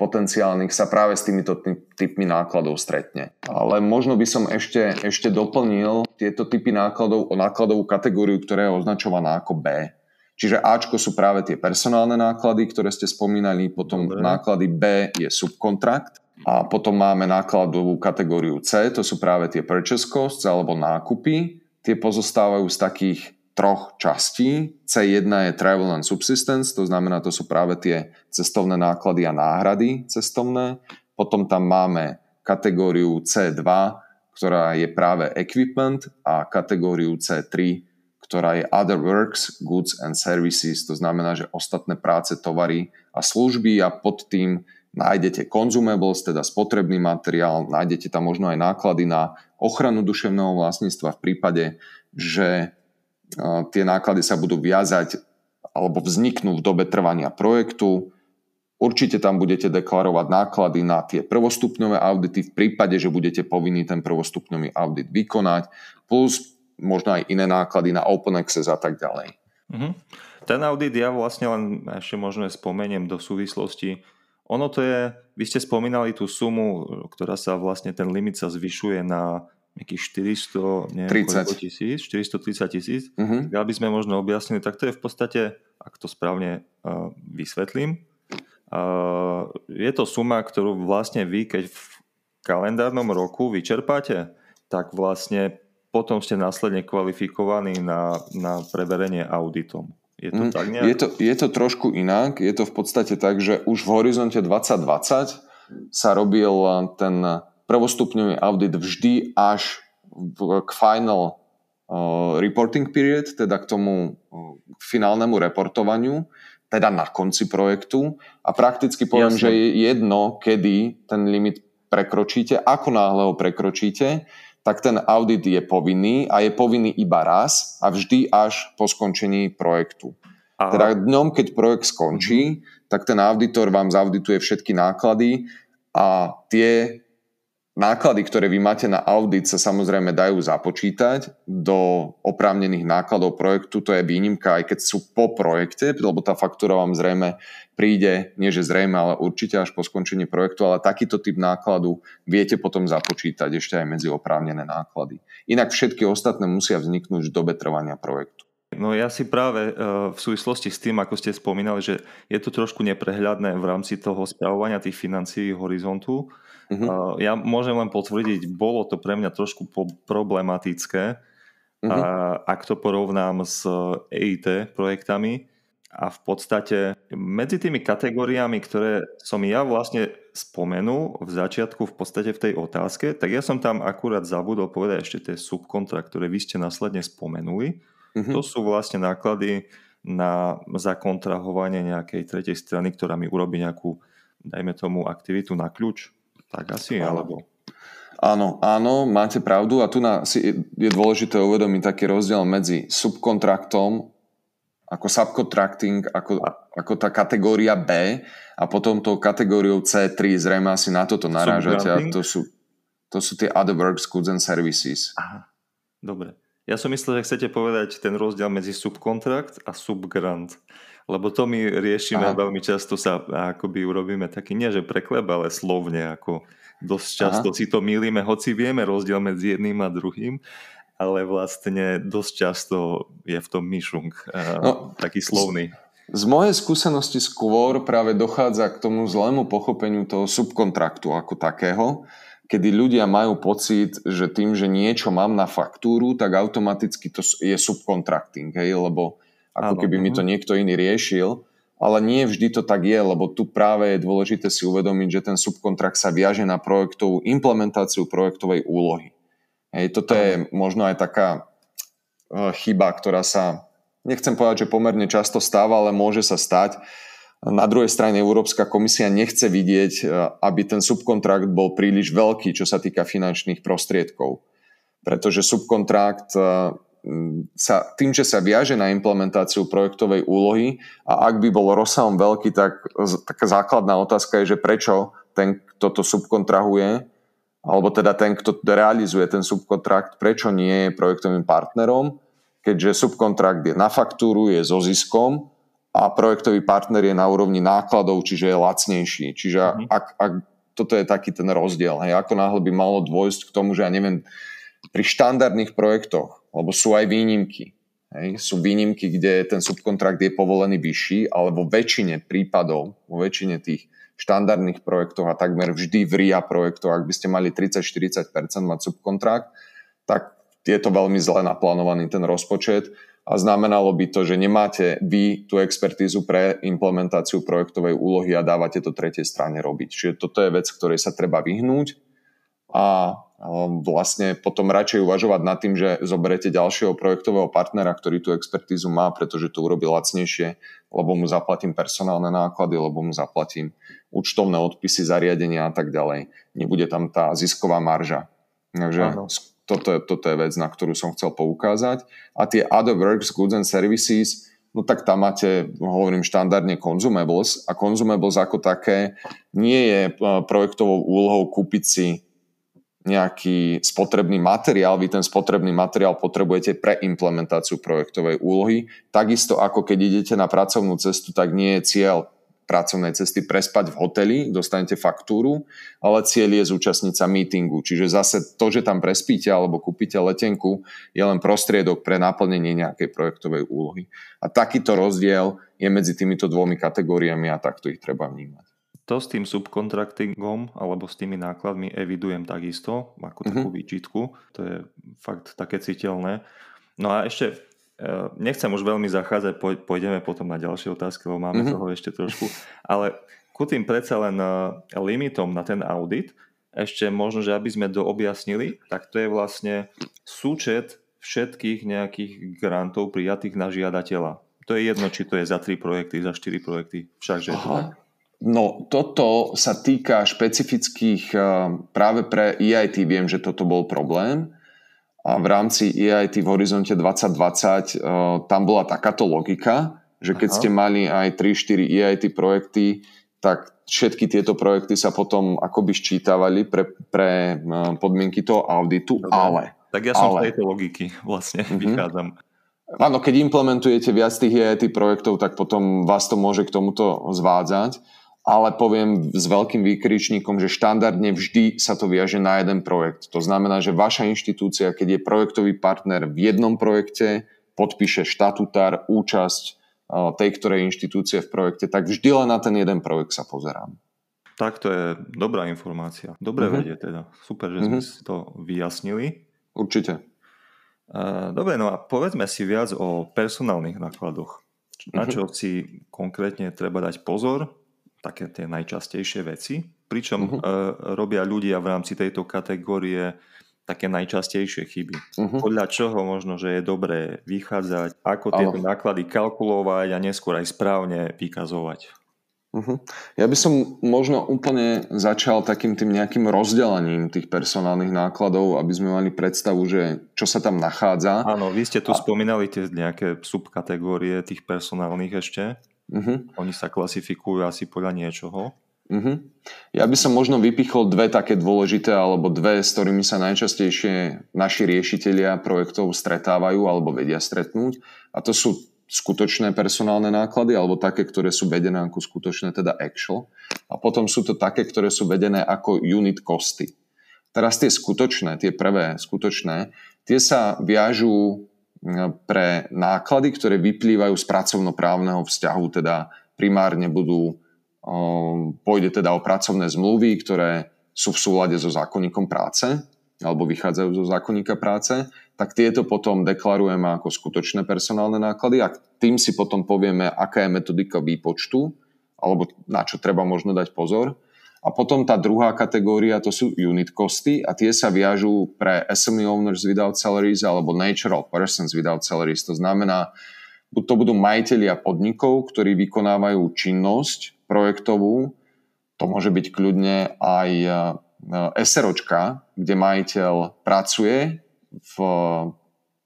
potenciálnych sa práve s týmito typmi nákladov stretne. Ale možno by som ešte, ešte doplnil tieto typy nákladov o nákladovú kategóriu, ktorá je označovaná ako B. Čiže Ačko sú práve tie personálne náklady, ktoré ste spomínali, potom Dobre. náklady B je subkontrakt a potom máme nákladovú kategóriu C, to sú práve tie purchase costs alebo nákupy. Tie pozostávajú z takých troch častí. C1 je Travel and Subsistence, to znamená, to sú práve tie cestovné náklady a náhrady cestovné. Potom tam máme kategóriu C2, ktorá je práve Equipment a kategóriu C3, ktorá je Other Works, Goods and Services, to znamená, že ostatné práce, tovary a služby a pod tým nájdete consumables, teda spotrebný materiál, nájdete tam možno aj náklady na ochranu duševného vlastníctva v prípade, že tie náklady sa budú viazať alebo vzniknú v dobe trvania projektu. Určite tam budete deklarovať náklady na tie prvostupňové audity v prípade, že budete povinní ten prvostupňový audit vykonať, plus možno aj iné náklady na open access a tak ďalej. Mm-hmm. Ten audit ja vlastne len ešte možno spomeniem do súvislosti. Ono to je, vy ste spomínali tú sumu, ktorá sa vlastne, ten limit sa zvyšuje na nejakých 400, neviem, 30. tisíc, 430 tisíc, uh-huh. aby sme možno objasnili, tak to je v podstate, ak to správne uh, vysvetlím, uh, je to suma, ktorú vlastne vy, keď v kalendárnom roku vyčerpáte, tak vlastne potom ste následne kvalifikovaní na, na preverenie auditom. Je to, mm, tak nejak? Je, to, je to trošku inak. Je to v podstate tak, že už v horizonte 2020 sa robil ten prvostupňový audit vždy až k final uh, reporting period, teda k tomu uh, finálnemu reportovaniu, teda na konci projektu a prakticky poviem, Jasne. že je jedno, kedy ten limit prekročíte, ako náhle ho prekročíte, tak ten audit je povinný a je povinný iba raz a vždy až po skončení projektu. Aha. Teda dňom, keď projekt skončí, tak ten auditor vám zaudituje všetky náklady a tie Náklady, ktoré vy máte na audit, sa samozrejme dajú započítať do oprávnených nákladov projektu. To je výnimka, aj keď sú po projekte, lebo tá faktúra vám zrejme príde, nie že zrejme, ale určite až po skončení projektu, ale takýto typ nákladu viete potom započítať ešte aj medzi oprávnené náklady. Inak všetky ostatné musia vzniknúť v dobe trvania projektu. No ja si práve v súvislosti s tým, ako ste spomínali, že je to trošku neprehľadné v rámci toho spravovania tých financií horizontu, Uh-huh. Ja môžem len potvrdiť, bolo to pre mňa trošku po- problematické, uh-huh. a, ak to porovnám s EIT projektami. A v podstate medzi tými kategóriami, ktoré som ja vlastne spomenul v začiatku v podstate v tej otázke, tak ja som tam akurát zabudol povedať ešte tie subkontra, ktoré vy ste následne spomenuli. Uh-huh. To sú vlastne náklady na zakontrahovanie nejakej tretej strany, ktorá mi urobí nejakú, dajme tomu, aktivitu na kľúč. Tak asi, alebo... Áno, áno, máte pravdu a tu na, si je dôležité uvedomiť taký rozdiel medzi subkontraktom ako subcontracting, ako, ako tá kategória B a potom tou kategóriou C3, zrejme asi na toto narážate a to sú, to sú tie other works, goods and services. Aha, dobre. Ja som myslel, že chcete povedať ten rozdiel medzi subkontrakt a subgrant lebo to my riešime Aha. veľmi často sa akoby urobíme taký, nie že prekleb, ale slovne, ako dosť často Aha. si to milíme, hoci vieme rozdiel medzi jedným a druhým, ale vlastne dosť často je v tom myšung no, taký slovný. Z, z mojej skúsenosti skôr práve dochádza k tomu zlému pochopeniu toho subkontraktu ako takého, kedy ľudia majú pocit, že tým, že niečo mám na faktúru, tak automaticky to je subkontrakting, hej, lebo ako keby mi to mhm. niekto iný riešil, ale nie vždy to tak je, lebo tu práve je dôležité si uvedomiť, že ten subkontrakt sa viaže na projektovú implementáciu projektovej úlohy. Hej, toto je možno aj taká e, chyba, ktorá sa, nechcem povedať, že pomerne často stáva, ale môže sa stať. Na druhej strane Európska komisia nechce vidieť, e, aby ten subkontrakt bol príliš veľký, čo sa týka finančných prostriedkov. Pretože subkontrakt e, sa, tým, že sa viaže na implementáciu projektovej úlohy a ak by bol rozsahom veľký, tak taká základná otázka je, že prečo ten, kto to subkontrahuje, alebo teda ten, kto realizuje ten subkontrakt, prečo nie je projektovým partnerom, keďže subkontrakt je na faktúru, je so ziskom a projektový partner je na úrovni nákladov, čiže je lacnejší. Čiže mm-hmm. ak, ak toto je taký ten rozdiel, hej, ako náhle by malo dôjsť k tomu, že ja neviem, pri štandardných projektoch lebo sú aj výnimky. Hej. Sú výnimky, kde ten subkontrakt je povolený vyšší, ale vo väčšine prípadov, vo väčšine tých štandardných projektov a takmer vždy v RIA projektoch, ak by ste mali 30-40% mať subkontrakt, tak je to veľmi zle naplánovaný ten rozpočet a znamenalo by to, že nemáte vy tú expertízu pre implementáciu projektovej úlohy a dávate to tretej strane robiť. Čiže toto je vec, ktorej sa treba vyhnúť a vlastne potom radšej uvažovať nad tým, že zoberete ďalšieho projektového partnera, ktorý tú expertízu má, pretože to urobí lacnejšie, lebo mu zaplatím personálne náklady, lebo mu zaplatím účtovné odpisy, zariadenia a tak ďalej. Nebude tam tá zisková marža. Takže toto je, toto je vec, na ktorú som chcel poukázať. A tie other works, goods and services, no tak tam máte, hovorím štandardne consumables a consumables ako také nie je e, projektovou úlohou kúpiť si nejaký spotrebný materiál, vy ten spotrebný materiál potrebujete pre implementáciu projektovej úlohy. Takisto ako keď idete na pracovnú cestu, tak nie je cieľ pracovnej cesty prespať v hoteli, dostanete faktúru, ale cieľ je zúčastniť sa meetingu. Čiže zase to, že tam prespíte alebo kúpite letenku, je len prostriedok pre naplnenie nejakej projektovej úlohy. A takýto rozdiel je medzi týmito dvomi kategóriami a takto ich treba vnímať. To s tým subkontraktingom alebo s tými nákladmi evidujem takisto, ako takú mm-hmm. výčitku. To je fakt také citeľné. No a ešte e, nechcem už veľmi zachádzať, pôjdeme potom na ďalšie otázky, lebo máme mm-hmm. toho ešte trošku. Ale ku tým predsa len e, limitom na ten audit, ešte možno, že aby sme to objasnili, tak to je vlastne súčet všetkých nejakých grantov prijatých na žiadateľa. To je jedno, či to je za 3 projekty, za 4 projekty. Všakže Aha. No toto sa týka špecifických, eh, práve pre EIT viem, že toto bol problém a v rámci EIT v Horizonte 2020 eh, tam bola takáto logika, že keď Aha. ste mali aj 3-4 EIT projekty, tak všetky tieto projekty sa potom akoby ščítavali pre, pre eh, podmienky toho auditu, Dobre. ale... Tak ja som ale, z tejto logiky vlastne uh-huh. vychádzam. Áno, keď implementujete viac tých EIT projektov, tak potom vás to môže k tomuto zvádzať ale poviem s veľkým výkričníkom, že štandardne vždy sa to viaže na jeden projekt. To znamená, že vaša inštitúcia, keď je projektový partner v jednom projekte, podpíše štatutár, účasť e, tej ktorej inštitúcie v projekte, tak vždy len na ten jeden projekt sa pozerám. Tak to je dobrá informácia. Dobre uh-huh. vedieť teda. Super, že uh-huh. sme si to vyjasnili. Určite. E, dobre, no a povedzme si viac o personálnych nákladoch. Na čo uh-huh. si konkrétne treba dať pozor také tie najčastejšie veci, pričom uh-huh. uh, robia ľudia v rámci tejto kategórie také najčastejšie chyby. Uh-huh. Podľa čoho možno, že je dobré vychádzať, ako tieto ano. náklady kalkulovať a neskôr aj správne vykazovať. Uh-huh. Ja by som možno úplne začal takým tým nejakým rozdelením tých personálnych nákladov, aby sme mali predstavu, že čo sa tam nachádza. Áno, vy ste tu a... spomínali tie nejaké subkategórie tých personálnych ešte. Uh-huh. Oni sa klasifikujú asi podľa niečoho. Uh-huh. Ja by som možno vypichol dve také dôležité, alebo dve, s ktorými sa najčastejšie naši riešitelia projektov stretávajú alebo vedia stretnúť. A to sú skutočné personálne náklady, alebo také, ktoré sú vedené ako skutočné, teda actual. A potom sú to také, ktoré sú vedené ako unit costy. Teraz tie skutočné, tie prvé skutočné, tie sa viažú pre náklady, ktoré vyplývajú z pracovnoprávneho vzťahu, teda primárne budú pôjde teda o pracovné zmluvy, ktoré sú v súlade so zákonníkom práce alebo vychádzajú zo zákonníka práce, tak tieto potom deklarujeme ako skutočné personálne náklady a tým si potom povieme, aká je metodika výpočtu alebo na čo treba možno dať pozor. A potom tá druhá kategória, to sú unit costy a tie sa viažú pre SME owners without salaries alebo natural persons without salaries. To znamená, buď to budú majiteľia podnikov, ktorí vykonávajú činnosť projektovú, to môže byť kľudne aj e, SROčka, kde majiteľ pracuje v,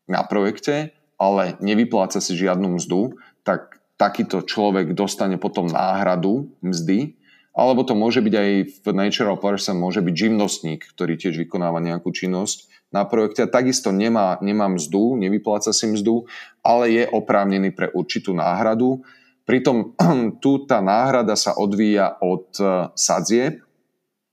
na projekte, ale nevypláca si žiadnu mzdu, tak takýto človek dostane potom náhradu mzdy, alebo to môže byť aj v natural person, môže byť živnostník, ktorý tiež vykonáva nejakú činnosť na projekte a takisto nemá, nemá mzdu, nevypláca si mzdu, ale je oprávnený pre určitú náhradu. Pritom [clears throat] tu tá náhrada sa odvíja od e, sadzieb,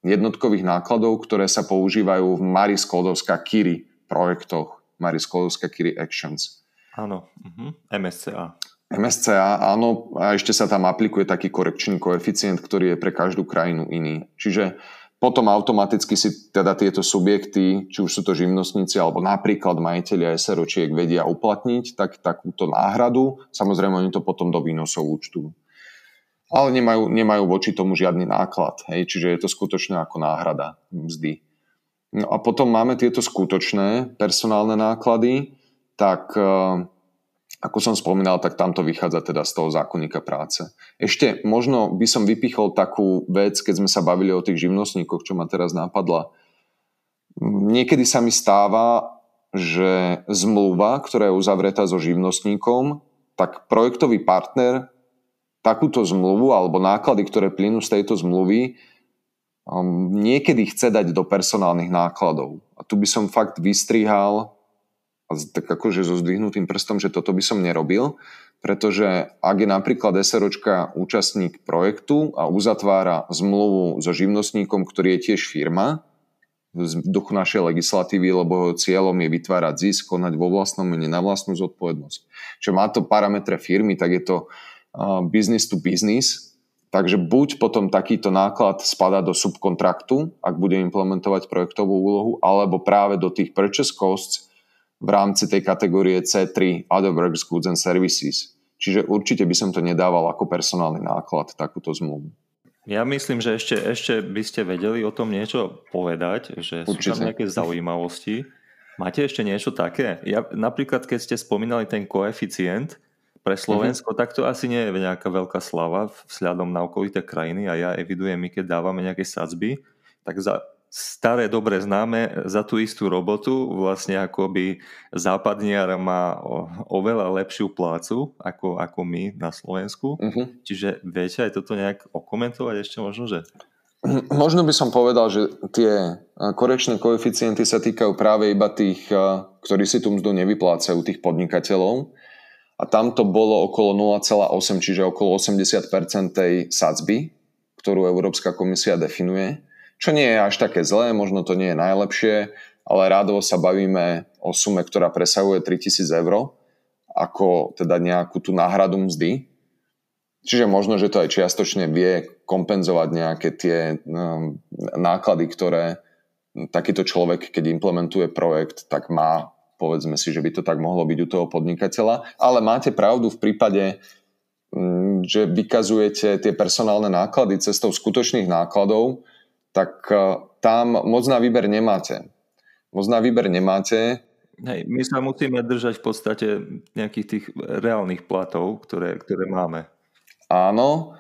jednotkových nákladov, ktoré sa používajú v Maris Sklodovská Kiri projektoch, Maris Sklodovská Kiri Actions. Áno, uh-huh. MSCA. MSCA, áno, a ešte sa tam aplikuje taký korekčný koeficient, ktorý je pre každú krajinu iný. Čiže potom automaticky si teda tieto subjekty, či už sú to živnostníci alebo napríklad majiteľia SROčiek vedia uplatniť tak, takúto náhradu. Samozrejme, oni to potom do výnosov účtu. Ale nemajú, nemajú voči tomu žiadny náklad. Hej? Čiže je to skutočne ako náhrada mzdy. No a potom máme tieto skutočné personálne náklady, tak ako som spomínal, tak tamto vychádza teda z toho zákonníka práce. Ešte možno by som vypichol takú vec, keď sme sa bavili o tých živnostníkoch, čo ma teraz napadla. Niekedy sa mi stáva, že zmluva, ktorá je uzavretá so živnostníkom, tak projektový partner takúto zmluvu alebo náklady, ktoré plynú z tejto zmluvy, um, niekedy chce dať do personálnych nákladov. A tu by som fakt vystrihal tak akože so zdvihnutým prstom, že toto by som nerobil, pretože ak je napríklad SROčka účastník projektu a uzatvára zmluvu so živnostníkom, ktorý je tiež firma, v duchu našej legislatívy, lebo cieľom je vytvárať zisk, konať vo vlastnom mene na vlastnú zodpovednosť. Čo má to parametre firmy, tak je to business to business, takže buď potom takýto náklad spada do subkontraktu, ak bude implementovať projektovú úlohu, alebo práve do tých purchase costs, v rámci tej kategórie C3 Other Works, Goods and Services. Čiže určite by som to nedával ako personálny náklad, takúto zmluvu. Ja myslím, že ešte, ešte by ste vedeli o tom niečo povedať, že Určite. sú tam nejaké zaujímavosti. Máte ešte niečo také? Ja, napríklad, keď ste spomínali ten koeficient pre Slovensko, uh-huh. tak to asi nie je nejaká veľká slava vzhľadom na okolité krajiny a ja evidujem, my keď dávame nejaké sadzby, tak za staré dobre známe za tú istú robotu vlastne akoby západniar má oveľa lepšiu plácu ako, ako my na Slovensku. Uh-huh. Čiže viete aj toto nejak okomentovať ešte možno, že? Možno by som povedal, že tie korekčné koeficienty sa týkajú práve iba tých, ktorí si tú mzdu nevyplácajú, tých podnikateľov. A tam to bolo okolo 0,8, čiže okolo 80% tej sadzby, ktorú Európska komisia definuje. Čo nie je až také zlé, možno to nie je najlepšie, ale rádovo sa bavíme o sume, ktorá presahuje 3000 eur, ako teda nejakú tú náhradu mzdy. Čiže možno, že to aj čiastočne vie kompenzovať nejaké tie um, náklady, ktoré takýto človek, keď implementuje projekt, tak má, povedzme si, že by to tak mohlo byť u toho podnikateľa. Ale máte pravdu v prípade, um, že vykazujete tie personálne náklady cestou skutočných nákladov, tak e, tam moc na výber nemáte. moc na výber nemáte. Hej, my sa musíme držať v podstate nejakých tých reálnych platov, ktoré, ktoré máme. Áno,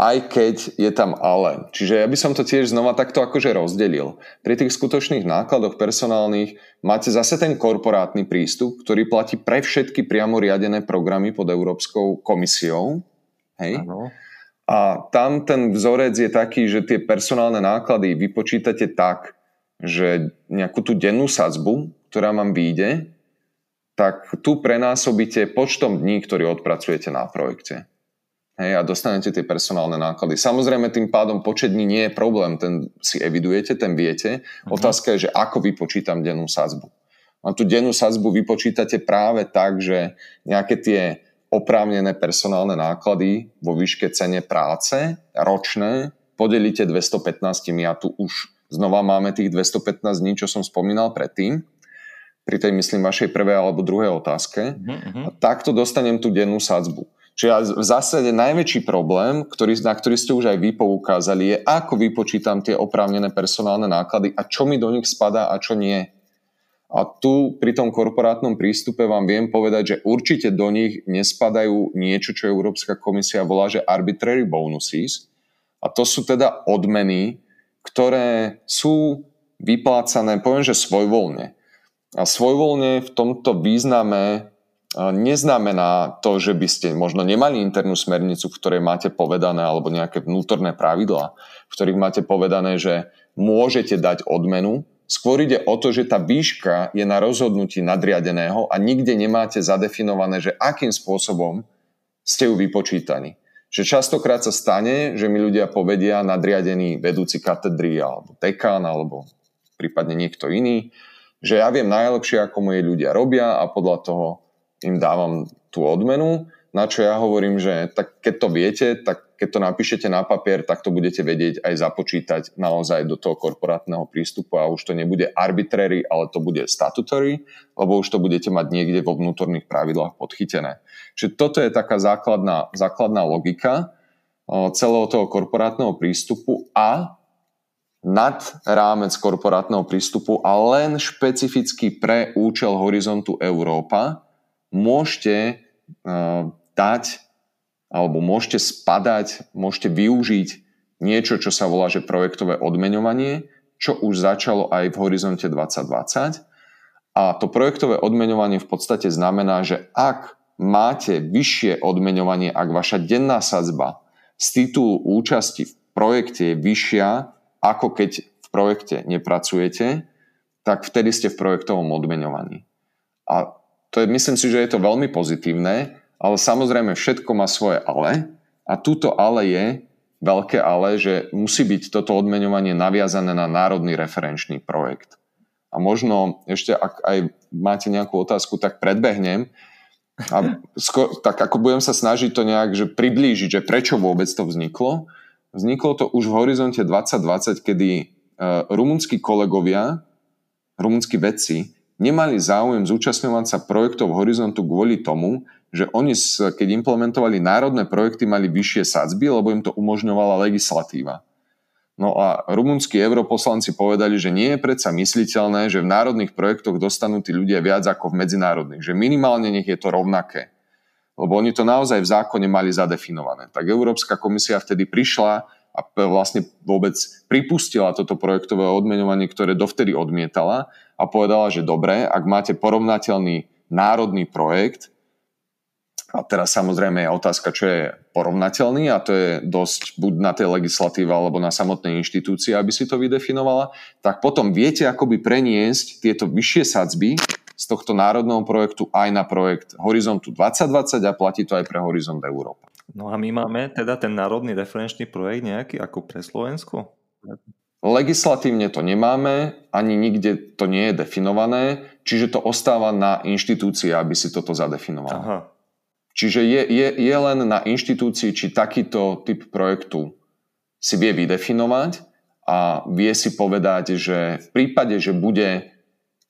aj keď je tam ale. Čiže ja by som to tiež znova takto akože rozdelil. Pri tých skutočných nákladoch personálnych máte zase ten korporátny prístup, ktorý platí pre všetky priamo riadené programy pod Európskou komisiou. Hej? Ano. A tam ten vzorec je taký, že tie personálne náklady vypočítate tak, že nejakú tú dennú sadzbu, ktorá vám vyjde, tak tu prenásobíte počtom dní, ktorý odpracujete na projekte. Hej, a dostanete tie personálne náklady. Samozrejme, tým pádom počet dní nie je problém, ten si evidujete, ten viete. Uh-huh. Otázka je, že ako vypočítam dennú sadzbu. A tú dennú sadzbu vypočítate práve tak, že nejaké tie oprávnené personálne náklady vo výške cene práce ročné podelíte 215 a tu už znova máme tých 215 dní, čo som spomínal predtým pri tej, myslím, vašej prvej alebo druhej otázke. Uh-huh. A takto dostanem tú dennú sadzbu. Čiže v zásade najväčší problém, ktorý, na ktorý ste už aj vy poukázali, je ako vypočítam tie oprávnené personálne náklady a čo mi do nich spadá a čo nie. A tu pri tom korporátnom prístupe vám viem povedať, že určite do nich nespadajú niečo, čo Európska komisia volá, že arbitrary bonuses. A to sú teda odmeny, ktoré sú vyplácané, poviem, že svojvoľne. A svojvoľne v tomto význame neznamená to, že by ste možno nemali internú smernicu, v ktorej máte povedané, alebo nejaké vnútorné pravidlá, v ktorých máte povedané, že môžete dať odmenu. Skôr ide o to, že tá výška je na rozhodnutí nadriadeného a nikde nemáte zadefinované, že akým spôsobom ste ju vypočítaní. Že častokrát sa stane, že mi ľudia povedia nadriadený vedúci katedry alebo dekán alebo prípadne niekto iný, že ja viem najlepšie, ako moje ľudia robia a podľa toho im dávam tú odmenu, na čo ja hovorím, že tak keď to viete, tak keď to napíšete na papier, tak to budete vedieť aj započítať naozaj do toho korporátneho prístupu a už to nebude arbitrary, ale to bude statutory, lebo už to budete mať niekde vo vnútorných pravidlách podchytené. Čiže toto je taká základná, základná logika celého toho korporátneho prístupu a nad rámec korporátneho prístupu a len špecificky pre účel horizontu Európa môžete uh, dať alebo môžete spadať, môžete využiť niečo, čo sa volá, že projektové odmeňovanie, čo už začalo aj v horizonte 2020. A to projektové odmeňovanie v podstate znamená, že ak máte vyššie odmeňovanie, ak vaša denná sadzba z titulu účasti v projekte je vyššia, ako keď v projekte nepracujete, tak vtedy ste v projektovom odmeňovaní. A to je, myslím si, že je to veľmi pozitívne, ale samozrejme všetko má svoje ale a túto ale je veľké ale, že musí byť toto odmeňovanie naviazané na národný referenčný projekt. A možno ešte, ak aj máte nejakú otázku, tak predbehnem. A sko- tak ako budem sa snažiť to nejak že priblížiť, že prečo vôbec to vzniklo. Vzniklo to už v horizonte 2020, kedy uh, rumunskí kolegovia, rumunskí vedci, nemali záujem zúčastňovať sa projektov Horizontu kvôli tomu, že oni, keď implementovali národné projekty, mali vyššie sadzby, lebo im to umožňovala legislatíva. No a rumunskí europoslanci povedali, že nie je predsa mysliteľné, že v národných projektoch dostanú tí ľudia viac ako v medzinárodných, že minimálne nech je to rovnaké. Lebo oni to naozaj v zákone mali zadefinované. Tak Európska komisia vtedy prišla a vlastne vôbec pripustila toto projektové odmeňovanie, ktoré dovtedy odmietala a povedala, že dobre, ak máte porovnateľný národný projekt, a teraz samozrejme je otázka, čo je porovnateľný a to je dosť buď na tej legislatíve alebo na samotnej inštitúcii, aby si to vydefinovala, tak potom viete akoby preniesť tieto vyššie sadzby z tohto národného projektu aj na projekt Horizontu 2020 a platí to aj pre Horizont Európa. No a my máme teda ten národný referenčný projekt nejaký ako pre Slovensko? Legislatívne to nemáme, ani nikde to nie je definované, čiže to ostáva na inštitúcii, aby si toto zadefinovala. Aha. Čiže je, je, je len na inštitúcii, či takýto typ projektu si vie vydefinovať a vie si povedať, že v prípade, že bude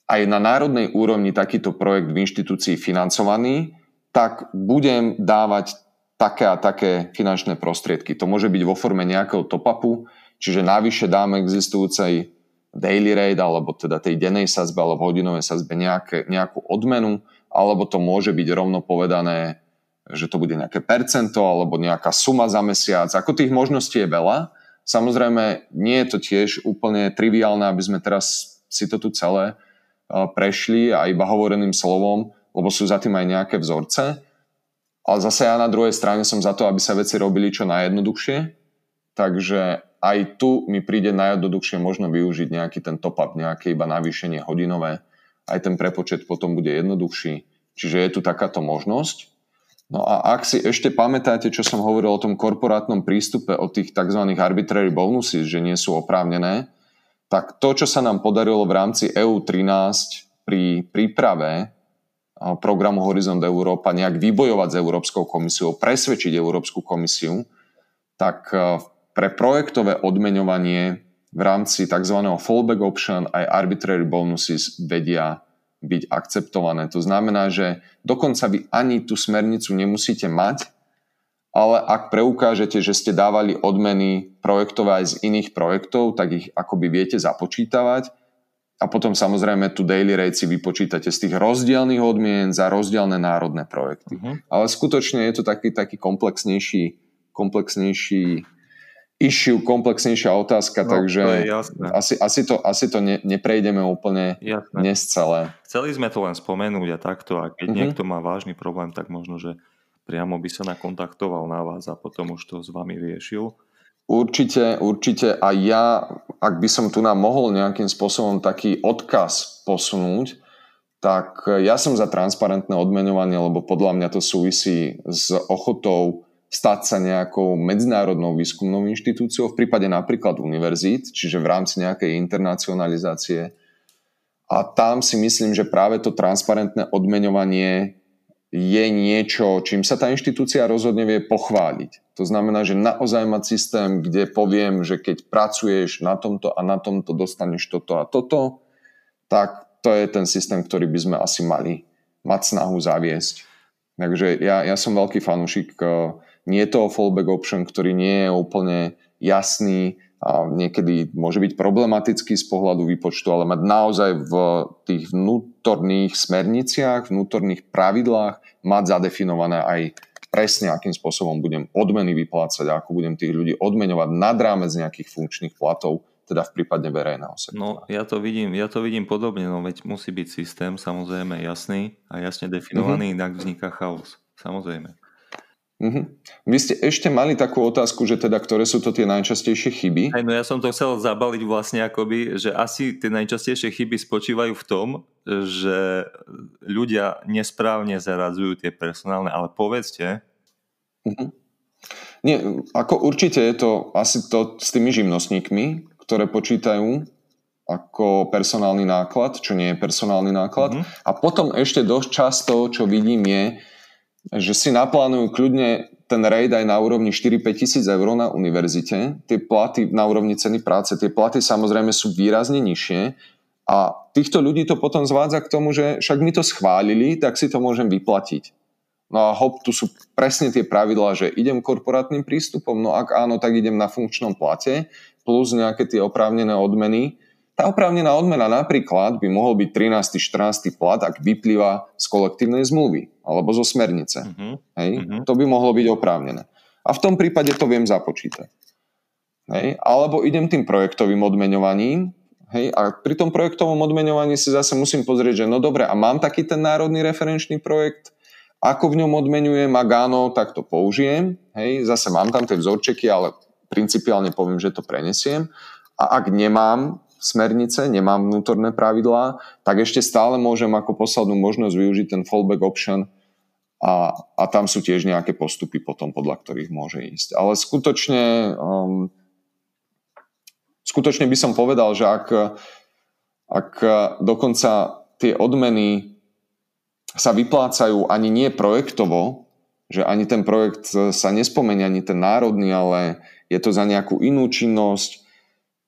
aj na národnej úrovni takýto projekt v inštitúcii financovaný, tak budem dávať také a také finančné prostriedky. To môže byť vo forme nejakého top-upu, Čiže navyše dáme existujúcej daily rate, alebo teda tej dennej sazbe, alebo hodinovej sazbe nejaké, nejakú odmenu, alebo to môže byť rovno povedané, že to bude nejaké percento, alebo nejaká suma za mesiac. Ako tých možností je veľa. Samozrejme, nie je to tiež úplne triviálne, aby sme teraz si to tu celé prešli a iba hovoreným slovom, lebo sú za tým aj nejaké vzorce. Ale zase ja na druhej strane som za to, aby sa veci robili čo najjednoduchšie. Takže aj tu mi príde najjednoduchšie možno využiť nejaký ten top-up, nejaké iba navýšenie hodinové. Aj ten prepočet potom bude jednoduchší. Čiže je tu takáto možnosť. No a ak si ešte pamätáte, čo som hovoril o tom korporátnom prístupe, o tých tzv. arbitrary bonuses, že nie sú oprávnené, tak to, čo sa nám podarilo v rámci EU13 pri príprave programu Horizont Európa nejak vybojovať s Európskou komisiou, presvedčiť Európsku komisiu, tak pre projektové odmeňovanie v rámci tzv. fallback option aj arbitrary bonuses vedia byť akceptované. To znamená, že dokonca vy ani tú smernicu nemusíte mať, ale ak preukážete, že ste dávali odmeny projektové aj z iných projektov, tak ich akoby viete započítavať a potom samozrejme tu daily rate si vypočítate z tých rozdielných odmien za rozdielne národné projekty. Uh-huh. Ale skutočne je to taký, taký komplexnejší, komplexnejší issue, komplexnejšia otázka, no, takže to asi, asi to, asi to ne, neprejdeme úplne jasné. dnes celé. Chceli sme to len spomenúť a takto, a keď uh-huh. niekto má vážny problém, tak možno, že priamo by sa nakontaktoval na vás a potom už to s vami riešil. Určite, určite a ja, ak by som tu nám mohol nejakým spôsobom taký odkaz posunúť, tak ja som za transparentné odmeňovanie, lebo podľa mňa to súvisí s ochotou stať sa nejakou medzinárodnou výskumnou inštitúciou v prípade napríklad univerzít, čiže v rámci nejakej internacionalizácie. A tam si myslím, že práve to transparentné odmeňovanie je niečo, čím sa tá inštitúcia rozhodne vie pochváliť. To znamená, že naozaj mať systém, kde poviem, že keď pracuješ na tomto a na tomto dostaneš toto a toto, tak to je ten systém, ktorý by sme asi mali mať snahu zaviesť. Takže ja, ja som veľký fanúšik uh, nie je to fallback option, ktorý nie je úplne jasný a niekedy môže byť problematický z pohľadu výpočtu, ale mať naozaj v tých vnútorných smerniciach, vnútorných pravidlách mať zadefinované aj presne, akým spôsobom budem odmeny vyplácať a ako budem tých ľudí odmeňovať nad rámec nejakých funkčných platov, teda v prípade verejného sektora. No, ja to vidím, ja to vidím podobne, no veď musí byť systém samozrejme jasný a jasne definovaný, mm-hmm. inak vzniká chaos. Samozrejme. Mm-hmm. Vy ste ešte mali takú otázku, že teda ktoré sú to tie najčastejšie chyby? Aj, no ja som to chcel zabaliť vlastne akoby, že asi tie najčastejšie chyby spočívajú v tom, že ľudia nesprávne zaradzujú tie personálne, ale povedzte. Mm-hmm. Nie, ako určite je to asi to s tými živnostníkmi, ktoré počítajú ako personálny náklad, čo nie je personálny náklad. Mm-hmm. A potom ešte dosť často, čo vidím je, že si naplánujú kľudne ten raid aj na úrovni 4-5 tisíc eur na univerzite. Tie platy na úrovni ceny práce, tie platy samozrejme sú výrazne nižšie a týchto ľudí to potom zvádza k tomu, že však my to schválili, tak si to môžem vyplatiť. No a hop, tu sú presne tie pravidlá, že idem korporátnym prístupom, no ak áno, tak idem na funkčnom plate, plus nejaké tie oprávnené odmeny, tá oprávnená odmena napríklad by mohol byť 13. 14. plat, ak vyplýva z kolektívnej zmluvy alebo zo smernice. Uh-huh. Hej? Uh-huh. To by mohlo byť oprávnené. A v tom prípade to viem započítať. Hej? Alebo idem tým projektovým odmeňovaním hej? a pri tom projektovom odmeňovaní si zase musím pozrieť, že no dobre, a mám taký ten národný referenčný projekt, ako v ňom odmenujem, ak áno, tak to použijem. Hej? Zase mám tam tie vzorčeky, ale principiálne poviem, že to prenesiem. A ak nemám smernice, nemám vnútorné pravidlá, tak ešte stále môžem ako poslednú možnosť využiť ten fallback option a, a tam sú tiež nejaké postupy potom, podľa ktorých môže ísť. Ale skutočne, um, skutočne by som povedal, že ak, ak dokonca tie odmeny sa vyplácajú ani nie projektovo, že ani ten projekt sa nespomenie, ani ten národný, ale je to za nejakú inú činnosť,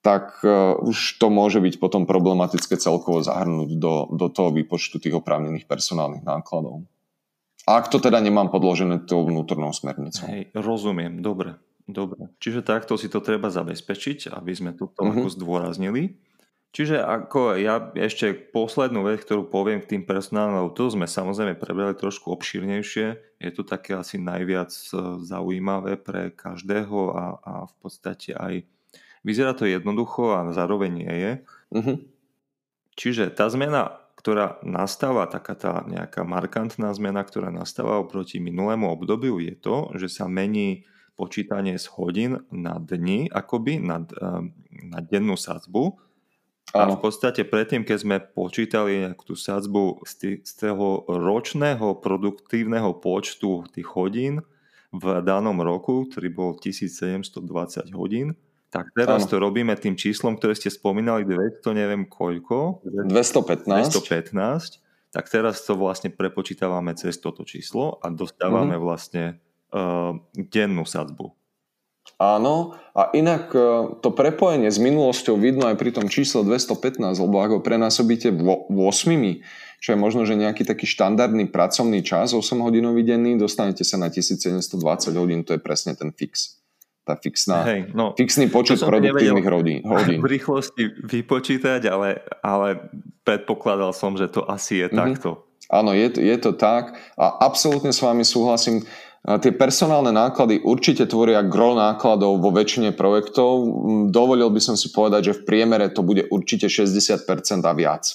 tak uh, už to môže byť potom problematické celkovo zahrnúť do, do toho výpočtu tých oprávnených personálnych nákladov. A ak to teda nemám podložené tou vnútornou smernicou. Hej, rozumiem, dobre. Dobre. Čiže takto si to treba zabezpečiť, aby sme to uh-huh. zdôraznili. Čiže ako ja ešte poslednú vec, ktorú poviem k tým personálnym, to sme samozrejme prebrali trošku obšírnejšie. Je to také asi najviac e, zaujímavé pre každého a, a v podstate aj vyzerá to jednoducho a zároveň nie je. Uh-huh. Čiže tá zmena, ktorá nastáva, taká tá nejaká markantná zmena, ktorá nastáva oproti minulému obdobiu je to, že sa mení počítanie z hodín na dni, akoby na, e, na dennú sadzbu a v podstate predtým, keď sme počítali nejakú tú sadzbu z, tý, z toho ročného produktívneho počtu tých hodín v danom roku, ktorý bol 1720 hodín, tak teraz ano. to robíme tým číslom, ktoré ste spomínali, 200 neviem koľko. 215. 215. Tak teraz to vlastne prepočítavame cez toto číslo a dostávame uh-huh. vlastne uh, dennú sadzbu. Áno, a inak e, to prepojenie s minulosťou vidno aj pri tom čísle 215, lebo ako prenásobíte 8, čo je možno, že nejaký taký štandardný pracovný čas, 8 hodinový denný, dostanete sa na 1720 hodín, to je presne ten fix. Tá fixná, Hej, no, fixný počet produktívnych [laughs] hodín. hodín. V rýchlosti vypočítať, ale, ale predpokladal som, že to asi je mm-hmm. takto. Áno, je to, je to tak a absolútne s vami súhlasím. Tie personálne náklady určite tvoria gro nákladov vo väčšine projektov. Dovolil by som si povedať, že v priemere to bude určite 60% a viac.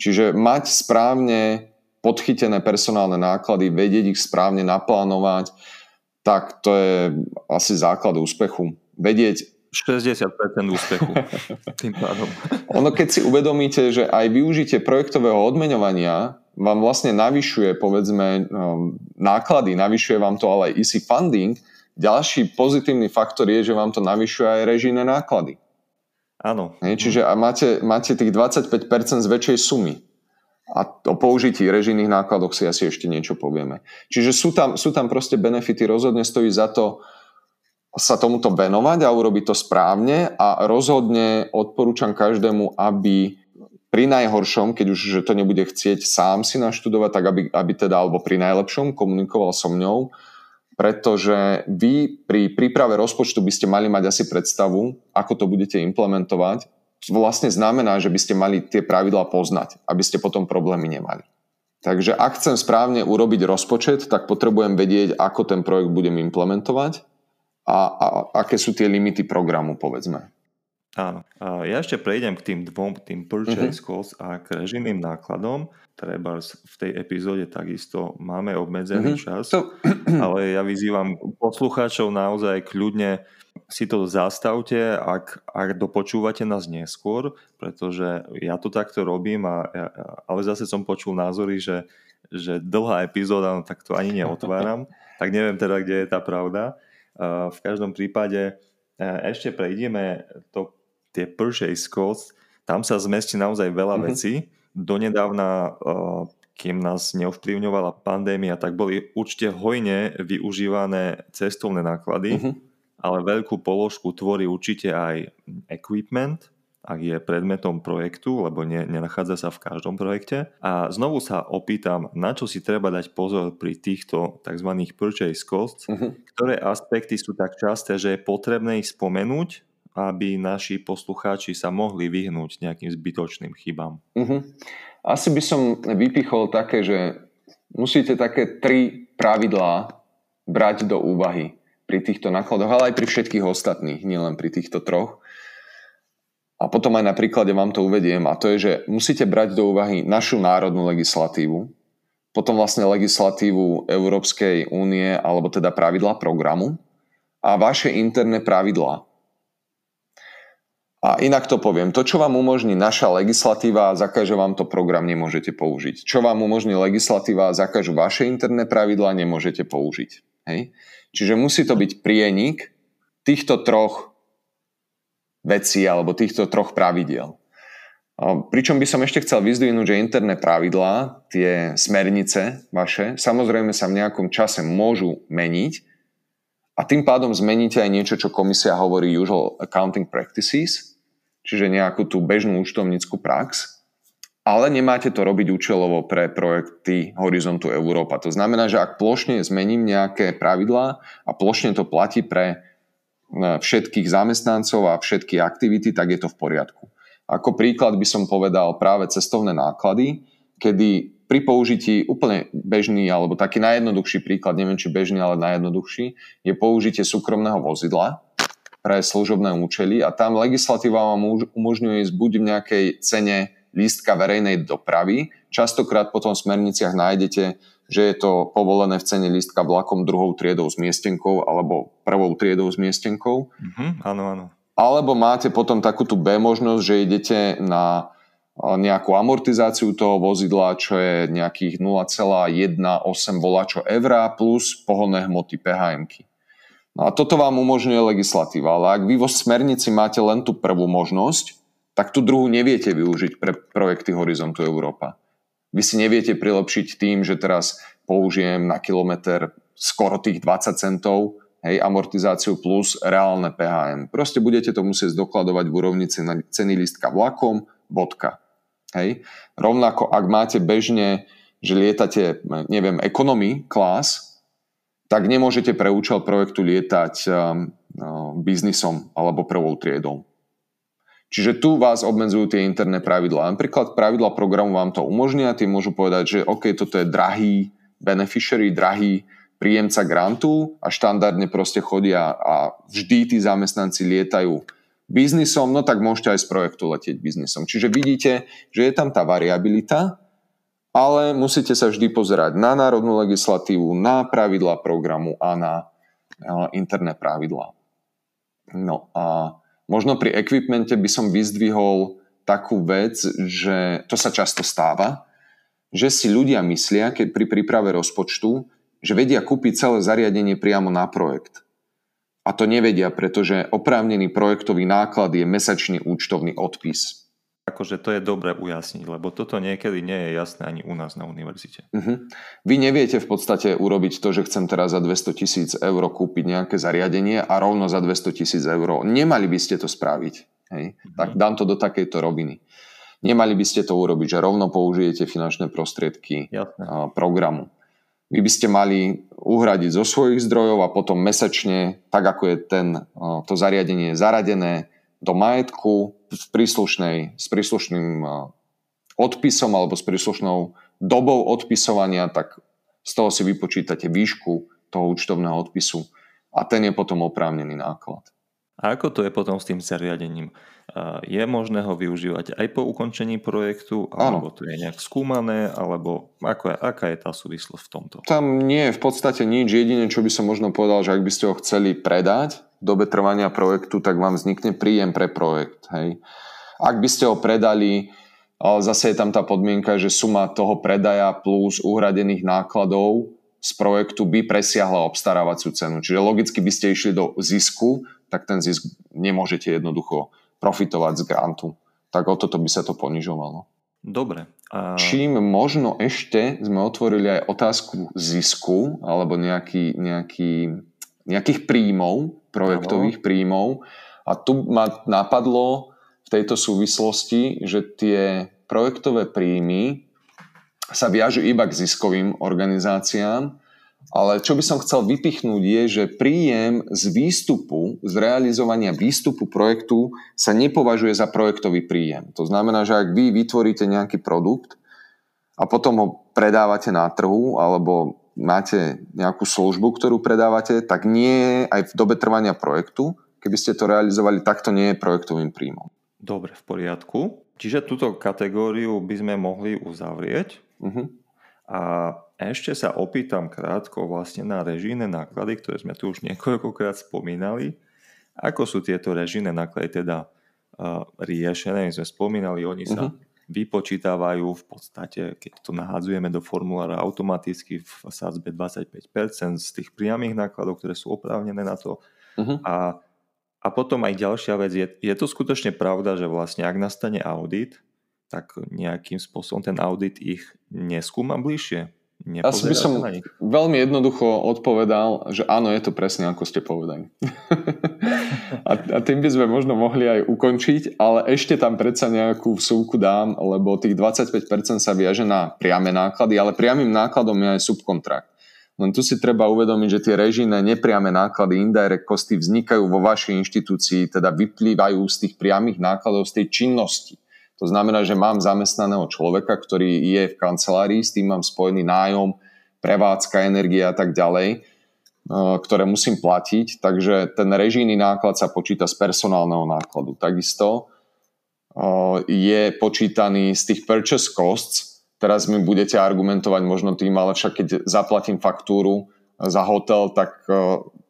Čiže mať správne podchytené personálne náklady, vedieť ich správne naplánovať, tak to je asi základ úspechu. Vedieť 60% úspechu. [laughs] Tým pádom. Ono, keď si uvedomíte, že aj využitie projektového odmeňovania vám vlastne navyšuje povedzme um, náklady, navyšuje vám to ale easy funding, ďalší pozitívny faktor je, že vám to navyšuje aj režijné náklady. Áno. čiže a máte, máte tých 25% z väčšej sumy. A o použití režijných nákladoch si asi ešte niečo povieme. Čiže sú tam, sú tam proste benefity, rozhodne stojí za to sa tomuto venovať a urobiť to správne a rozhodne odporúčam každému, aby pri najhoršom, keď už že to nebude chcieť sám si naštudovať, tak aby, aby teda, alebo pri najlepšom komunikoval so mňou, pretože vy pri príprave rozpočtu by ste mali mať asi predstavu, ako to budete implementovať. Vlastne znamená, že by ste mali tie pravidlá poznať, aby ste potom problémy nemali. Takže ak chcem správne urobiť rozpočet, tak potrebujem vedieť, ako ten projekt budem implementovať a, a aké sú tie limity programu, povedzme. Áno. Ja ešte prejdem k tým dvom, tým purchase uh-huh. cost a k režimným nákladom. Treba v tej epizóde takisto máme obmedzený uh-huh. čas, so... ale ja vyzývam poslucháčov naozaj kľudne si to zastavte, ak, ak dopočúvate nás neskôr, pretože ja to takto robím, a, ale zase som počul názory, že, že dlhá epizóda, no tak to ani neotváram, [laughs] tak neviem teda, kde je tá pravda. V každom prípade ešte prejdeme to tie purchase costs, tam sa zmestí naozaj veľa mm-hmm. vecí. Donedávna, uh, kým nás neovplyvňovala pandémia, tak boli určite hojne využívané cestovné náklady, mm-hmm. Ale veľkú položku tvorí určite aj equipment, ak je predmetom projektu, lebo ne, nenachádza sa v každom projekte. A znovu sa opýtam, na čo si treba dať pozor pri týchto tzv. purchase costs, uh-huh. ktoré aspekty sú tak časté, že je potrebné ich spomenúť aby naši poslucháči sa mohli vyhnúť nejakým zbytočným chybám? Uh-huh. Asi by som vypichol také, že musíte také tri pravidlá brať do úvahy pri týchto nákladoch, ale aj pri všetkých ostatných, nielen pri týchto troch. A potom aj na príklade vám to uvediem a to je, že musíte brať do úvahy našu národnú legislatívu, potom vlastne legislatívu Európskej únie alebo teda pravidla programu a vaše interné pravidlá. A inak to poviem, to, čo vám umožní naša legislatíva zakáže vám to program, nemôžete použiť. Čo vám umožní legislatíva zakážu vaše interné pravidlá, nemôžete použiť. Hej? Čiže musí to byť prienik týchto troch vecí alebo týchto troch pravidiel. Pričom by som ešte chcel vyzdvihnúť, že interné pravidlá, tie smernice vaše, samozrejme sa v nejakom čase môžu meniť a tým pádom zmeníte aj niečo, čo komisia hovorí usual accounting practices, čiže nejakú tú bežnú účtovníckú prax, ale nemáte to robiť účelovo pre projekty Horizontu Európa. To znamená, že ak plošne zmením nejaké pravidlá a plošne to platí pre e, všetkých zamestnancov a všetky aktivity, tak je to v poriadku. Ako príklad by som povedal práve cestovné náklady, kedy pri použití úplne bežný, alebo taký najjednoduchší príklad, neviem či bežný, ale najjednoduchší, je použitie súkromného vozidla pre služobné účely a tam legislatíva vám umožňuje ísť buď v nejakej cene lístka verejnej dopravy. Častokrát potom v smerniciach nájdete, že je to povolené v cene lístka vlakom druhou triedou s miestenkou alebo prvou triedou s miestenkou. Mm-hmm, áno, áno. Alebo máte potom takú tú B možnosť, že idete na nejakú amortizáciu toho vozidla, čo je nejakých 0,18 volačo evra plus pohonné hmoty PHM. No a toto vám umožňuje legislatíva, ale ak vy vo smernici máte len tú prvú možnosť, tak tú druhú neviete využiť pre projekty Horizontu Európa. Vy si neviete prilepšiť tým, že teraz použijem na kilometr skoro tých 20 centov, hej, amortizáciu plus reálne PHM. Proste budete to musieť zdokladovať v úrovni ceny listka vlakom, bodka. Hej. Rovnako, ak máte bežne, že lietate, neviem, economy class, tak nemôžete pre účel projektu lietať um, um, biznisom alebo prvou triedou. Čiže tu vás obmedzujú tie interné pravidlá. Napríklad pravidla programu vám to umožnia, tie môžu povedať, že OK, toto je drahý beneficiary, drahý príjemca grantu a štandardne proste chodia a vždy tí zamestnanci lietajú biznisom, no tak môžete aj z projektu letieť biznisom. Čiže vidíte, že je tam tá variabilita, ale musíte sa vždy pozerať na národnú legislatívu, na pravidla programu a na interné pravidlá. No a možno pri equipmente by som vyzdvihol takú vec, že to sa často stáva, že si ľudia myslia, keď pri príprave rozpočtu, že vedia kúpiť celé zariadenie priamo na projekt. A to nevedia, pretože oprávnený projektový náklad je mesačný účtovný odpis. Akože to je dobre ujasniť, lebo toto niekedy nie je jasné ani u nás na univerzite. Uh-huh. Vy neviete v podstate urobiť to, že chcem teraz za 200 tisíc eur kúpiť nejaké zariadenie a rovno za 200 tisíc eur. Nemali by ste to spraviť. Hej? Uh-huh. Tak dám to do takejto roviny. Nemali by ste to urobiť, že rovno použijete finančné prostriedky Jasne. programu vy by ste mali uhradiť zo svojich zdrojov a potom mesačne, tak ako je ten, to zariadenie zaradené do majetku v príslušnej, s príslušným odpisom alebo s príslušnou dobou odpisovania, tak z toho si vypočítate výšku toho účtovného odpisu a ten je potom oprávnený náklad. A ako to je potom s tým zariadením? Je možné ho využívať aj po ukončení projektu, alebo ano. to je nejak skúmané, alebo ako je, aká je tá súvislosť v tomto? Tam nie je v podstate nič. Jedine, čo by som možno povedal, že ak by ste ho chceli predať dobe trvania projektu, tak vám vznikne príjem pre projekt. Hej. Ak by ste ho predali, zase je tam tá podmienka, že suma toho predaja plus uhradených nákladov z projektu by presiahla obstarávaciu cenu. Čiže logicky by ste išli do zisku, tak ten zisk nemôžete jednoducho profitovať z grantu. Tak o toto by sa to ponižovalo. Dobre. A... Čím možno ešte sme otvorili aj otázku zisku alebo nejaký, nejaký, nejakých príjmov, projektových ano. príjmov. A tu ma napadlo v tejto súvislosti, že tie projektové príjmy sa viažu iba k ziskovým organizáciám ale čo by som chcel vypichnúť je, že príjem z výstupu, z realizovania výstupu projektu sa nepovažuje za projektový príjem. To znamená, že ak vy vytvoríte nejaký produkt a potom ho predávate na trhu alebo máte nejakú službu, ktorú predávate, tak nie aj v dobe trvania projektu, keby ste to realizovali, tak to nie je projektovým príjmom. Dobre, v poriadku. Čiže túto kategóriu by sme mohli uzavrieť. Uh-huh. A ešte sa opýtam krátko vlastne na režijné náklady, ktoré sme tu už [laughs] niekoľkokrát spomínali. Ako sú tieto režijné náklady teda uh, riešené? My sme spomínali, oni sa uh-huh. Vypočítavajú v podstate, keď to nahádzujeme do formulára automaticky v sázbe 25% z tých priamých nákladov, ktoré sú oprávnené na to. Uh-huh. A, a potom aj ďalšia vec, je, je to skutočne pravda, že vlastne ak nastane audit, tak nejakým spôsobom ten audit ich neskúma bližšie? Asi by som veľmi jednoducho odpovedal, že áno, je to presne ako ste povedali. [laughs] a, a tým by sme možno mohli aj ukončiť, ale ešte tam predsa nejakú vsúku dám, lebo tých 25% sa viaže na priame náklady, ale priamým nákladom je aj subkontrakt. Len tu si treba uvedomiť, že tie režijné nepriame náklady, indirect costy vznikajú vo vašej inštitúcii, teda vyplývajú z tých priamých nákladov, z tej činnosti To znamená, že mám zamestnaného človeka, ktorý je v kancelárii, s tým mám spojený nájom, prevádzka, energia a tak ďalej, ktoré musím platiť, takže ten režijný náklad sa počíta z personálneho nákladu. Takisto je počítaný z tých purchase costs, teraz mi budete argumentovať možno tým, ale však keď zaplatím faktúru za hotel, tak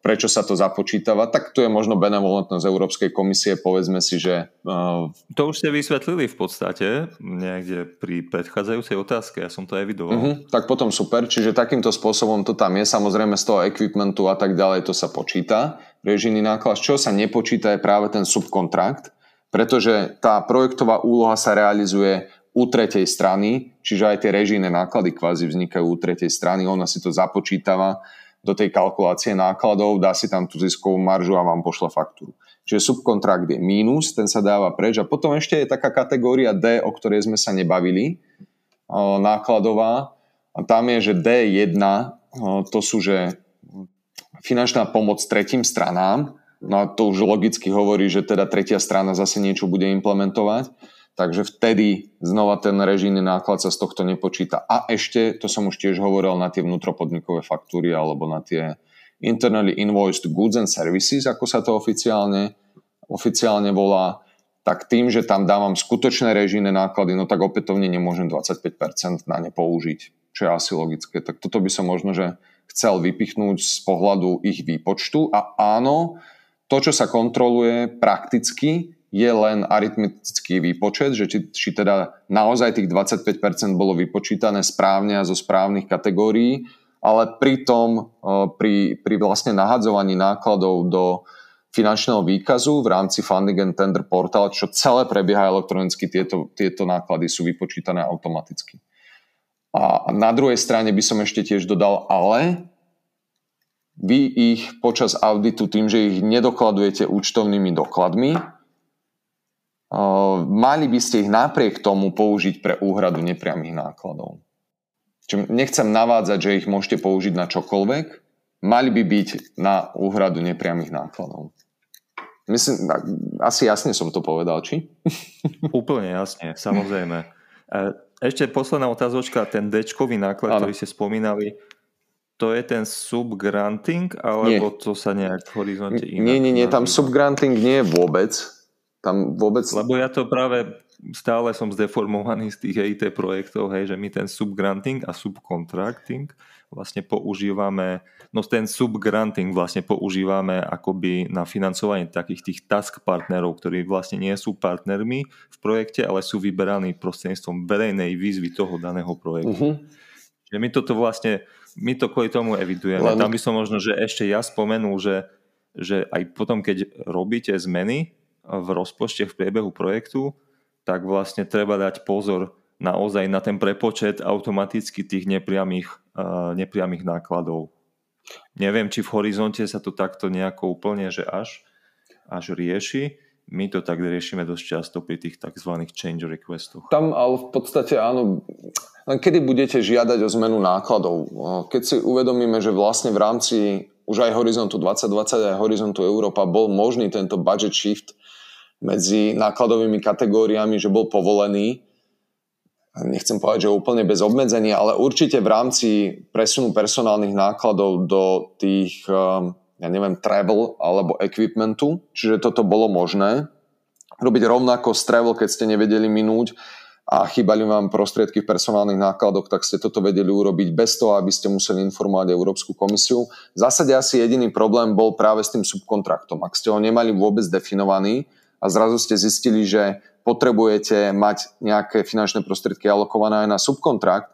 prečo sa to započítava, tak tu je možno benevolentnosť Európskej komisie, povedzme si, že... Uh... To už ste vysvetlili v podstate niekde pri predchádzajúcej otázke, ja som to evidoval. Uh-huh, tak potom super, čiže takýmto spôsobom to tam je, samozrejme z toho equipmentu a tak ďalej to sa počíta, režijný náklad, čo sa nepočíta je práve ten subkontrakt, pretože tá projektová úloha sa realizuje u tretej strany, čiže aj tie režijné náklady kvázi vznikajú u tretej strany, ona si to započítava do tej kalkulácie nákladov, dá si tam tú ziskovú maržu a vám pošle faktúru. Čiže subkontrakt je mínus, ten sa dáva preč a potom ešte je taká kategória D, o ktorej sme sa nebavili, nákladová. A tam je, že D1, to sú, že finančná pomoc tretím stranám, no a to už logicky hovorí, že teda tretia strana zase niečo bude implementovať takže vtedy znova ten režijný náklad sa z tohto nepočíta. A ešte, to som už tiež hovoril, na tie vnútropodnikové faktúry alebo na tie internally invoiced goods and services, ako sa to oficiálne, oficiálne volá, tak tým, že tam dávam skutočné režijné náklady, no tak opätovne nemôžem 25% na ne použiť, čo je asi logické. Tak toto by som možno, že chcel vypichnúť z pohľadu ich výpočtu. A áno, to, čo sa kontroluje prakticky, je len aritmetický výpočet, že či, či teda naozaj tých 25% bolo vypočítané správne a zo správnych kategórií, ale pritom pri, pri vlastne nahadzovaní nákladov do finančného výkazu v rámci Funding and Tender Portal, čo celé prebieha elektronicky, tieto, tieto náklady sú vypočítané automaticky. A na druhej strane by som ešte tiež dodal, ale vy ich počas auditu tým, že ich nedokladujete účtovnými dokladmi, mali by ste ich napriek tomu použiť pre úhradu nepriamých nákladov. Čiže nechcem navádzať, že ich môžete použiť na čokoľvek, mali by byť na úhradu nepriamých nákladov. Myslím, asi jasne som to povedal, či? [laughs] Úplne jasne, samozrejme. Ešte posledná otázočka, ten d náklad, ano. ktorý ste spomínali, to je ten subgranting, alebo nie. to sa nejak v horizonte inak? Nie, nie, nie, tam subgranting nie je vôbec tam vôbec... Lebo ja to práve stále som zdeformovaný z tých EIT projektov, hej, že my ten subgranting a subcontracting vlastne používame, no ten subgranting vlastne používame akoby na financovanie takých tých task partnerov, ktorí vlastne nie sú partnermi v projekte, ale sú vyberaní prostredníctvom verejnej výzvy toho daného projektu. Uh-huh. Čiže my toto vlastne, my to kvôli tomu evidujeme. Len... Tam by som možno, že ešte ja spomenul, že, že aj potom, keď robíte zmeny, v rozpočte v priebehu projektu, tak vlastne treba dať pozor naozaj na ten prepočet automaticky tých nepriamých, uh, nepriamých nákladov. Neviem, či v horizonte sa to takto nejako úplne, že až, až rieši. My to tak riešime dosť často pri tých tzv. change requestoch. Tam ale v podstate áno, len kedy budete žiadať o zmenu nákladov? Keď si uvedomíme, že vlastne v rámci už aj Horizontu 2020 aj Horizontu Európa bol možný tento budget shift medzi nákladovými kategóriami, že bol povolený. Nechcem povedať, že úplne bez obmedzenia, ale určite v rámci presunu personálnych nákladov do tých, um, ja neviem, travel alebo equipmentu, čiže toto bolo možné. Robiť rovnako z travel, keď ste nevedeli minúť a chýbali vám prostriedky v personálnych nákladoch, tak ste toto vedeli urobiť bez toho, aby ste museli informovať Európsku komisiu. V zásade asi jediný problém bol práve s tým subkontraktom. Ak ste ho nemali vôbec definovaný, a zrazu ste zistili, že potrebujete mať nejaké finančné prostriedky alokované aj na subkontrakt,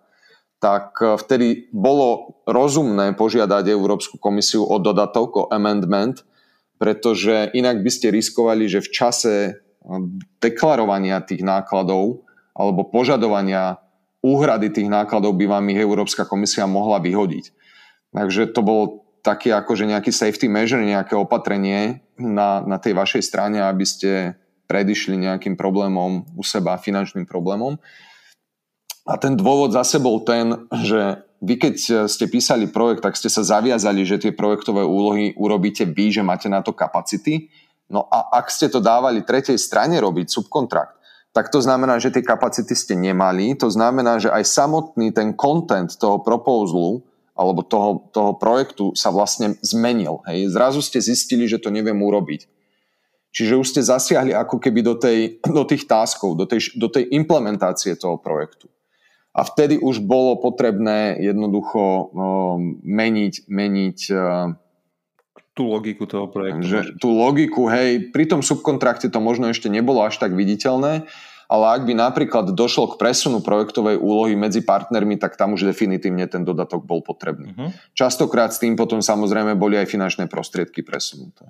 tak e, vtedy bolo rozumné požiadať Európsku komisiu o dodatok, o amendment, pretože inak by ste riskovali, že v čase e, deklarovania tých nákladov alebo požadovania úhrady tých nákladov by vám ich Európska komisia mohla vyhodiť. Takže to bol taký akože nejaký safety measure, nejaké opatrenie na, na tej vašej strane, aby ste predišli nejakým problémom u seba, finančným problémom. A ten dôvod zase bol ten, že vy keď ste písali projekt, tak ste sa zaviazali, že tie projektové úlohy urobíte vy, že máte na to kapacity. No a ak ste to dávali tretej strane robiť, subkontrakt, tak to znamená, že tie kapacity ste nemali. To znamená, že aj samotný ten content toho proposalu alebo toho, toho projektu sa vlastne zmenil. Hej. Zrazu ste zistili, že to neviem urobiť. Čiže už ste zasiahli ako keby do, tej, do tých táskov, do tej, do tej implementácie toho projektu. A vtedy už bolo potrebné jednoducho um, meniť, meniť uh, tú logiku toho projektu. Že, tú logiku, hej, pri tom subkontrakte to možno ešte nebolo až tak viditeľné, ale ak by napríklad došlo k presunu projektovej úlohy medzi partnermi, tak tam už definitívne ten dodatok bol potrebný. Uh-huh. Častokrát s tým potom samozrejme boli aj finančné prostriedky presunuté.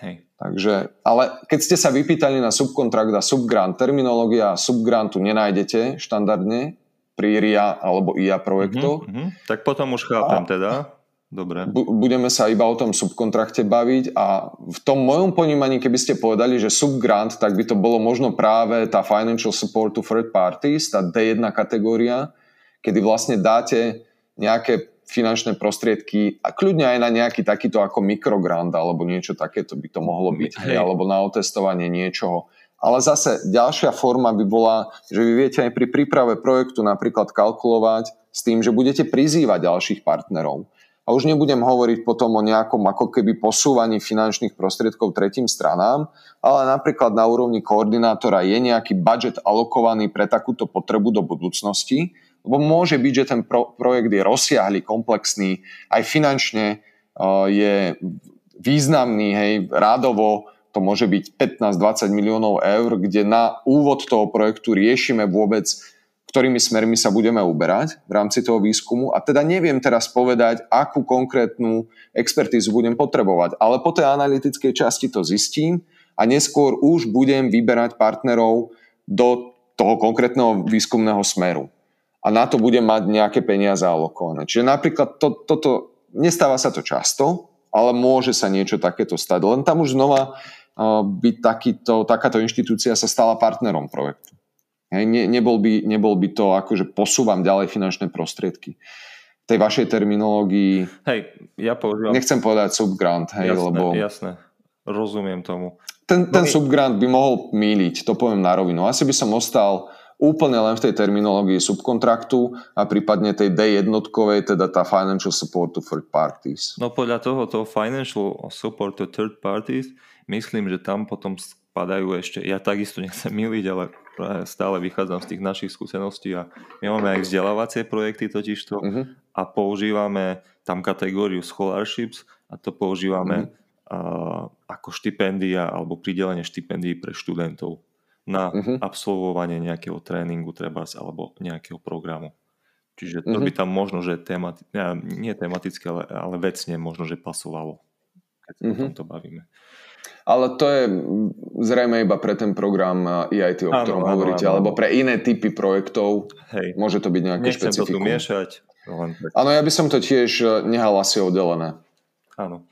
Hej. Takže, ale keď ste sa vypýtali na subkontrakt a subgrant, terminológia subgrantu nenájdete štandardne pri RIA alebo IA projektoch. Uh-huh, uh-huh. Tak potom už chápem a, teda. Dobre. Budeme sa iba o tom subkontrakte baviť a v tom mojom ponímaní, keby ste povedali, že subgrant, tak by to bolo možno práve tá financial support to third parties, tá D1 kategória, kedy vlastne dáte nejaké finančné prostriedky a kľudne aj na nejaký takýto ako mikrogrant alebo niečo takéto by to mohlo byť, hej. alebo na otestovanie niečoho. Ale zase ďalšia forma by bola, že vy viete aj pri príprave projektu napríklad kalkulovať s tým, že budete prizývať ďalších partnerov. A už nebudem hovoriť potom o nejakom ako keby posúvaní finančných prostriedkov tretím stranám, ale napríklad na úrovni koordinátora je nejaký budget alokovaný pre takúto potrebu do budúcnosti, lebo môže byť, že ten pro, projekt je rozsiahly, komplexný, aj finančne uh, je významný, hej, rádovo to môže byť 15-20 miliónov eur, kde na úvod toho projektu riešime vôbec ktorými smermi sa budeme uberať v rámci toho výskumu a teda neviem teraz povedať, akú konkrétnu expertízu budem potrebovať, ale po tej analytickej časti to zistím a neskôr už budem vyberať partnerov do toho konkrétneho výskumného smeru. A na to budem mať nejaké peniaze alokované. Čiže napríklad to, toto, nestáva sa to často, ale môže sa niečo takéto stať. Len tam už znova by takýto, takáto inštitúcia sa stala partnerom projektu. Hej, ne, nebol, by, nebol by to ako, že posúvam ďalej finančné prostriedky. V tej vašej terminológii... Hej, ja používam... Nechcem povedať subgrant, hej, jasné, lebo... Jasné, rozumiem tomu. Ten, ten no, subgrant by mohol míliť, to poviem na rovinu. Asi by som ostal úplne len v tej terminológii subkontraktu a prípadne tej D jednotkovej, teda tá financial support to third parties. No podľa toho, toho financial support to third parties, myslím, že tam potom spadajú ešte, ja takisto nechcem miliť, ale stále vychádzam z tých našich skúseností a my máme aj vzdelávacie projekty totižto uh-huh. a používame tam kategóriu scholarships a to používame uh-huh. uh, ako štipendia alebo pridelenie štipendií pre študentov na uh-huh. absolvovanie nejakého tréningu trebárs alebo nejakého programu. Čiže to uh-huh. by tam možno, že temati- nie tematicky, ale, ale vecne možno, že pasovalo, keď sa uh-huh. o tomto bavíme. Ale to je zrejme iba pre ten program EIT, o ktorom áno, hovoríte, áno, alebo pre iné typy projektov. Hej. Môže to byť nejaké Nechcem špecifikum. to tu miešať. Áno, ja by som to tiež e, nehal asi oddelené. Áno.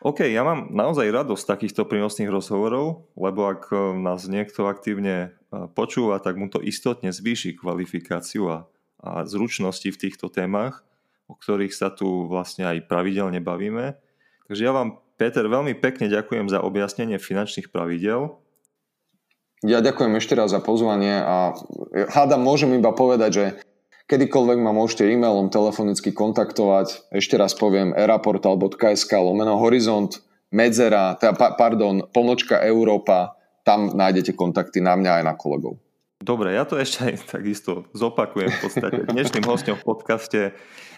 OK, ja mám naozaj radosť takýchto prínosných rozhovorov, lebo ak e, nás niekto aktívne e, počúva, tak mu to istotne zvýši kvalifikáciu a, a zručnosti v týchto témach, o ktorých sa tu vlastne aj pravidelne bavíme. Takže ja vám Peter, veľmi pekne ďakujem za objasnenie finančných pravidel. Ja ďakujem ešte raz za pozvanie a hádam, môžem iba povedať, že kedykoľvek ma môžete e-mailom telefonicky kontaktovať. Ešte raz poviem eraportal.sk lomeno horizont medzera, teda, pardon, pomočka Európa, tam nájdete kontakty na mňa aj na kolegov. Dobre, ja to ešte aj [laughs] takisto zopakujem v podstate. Dnešným hostom v podcaste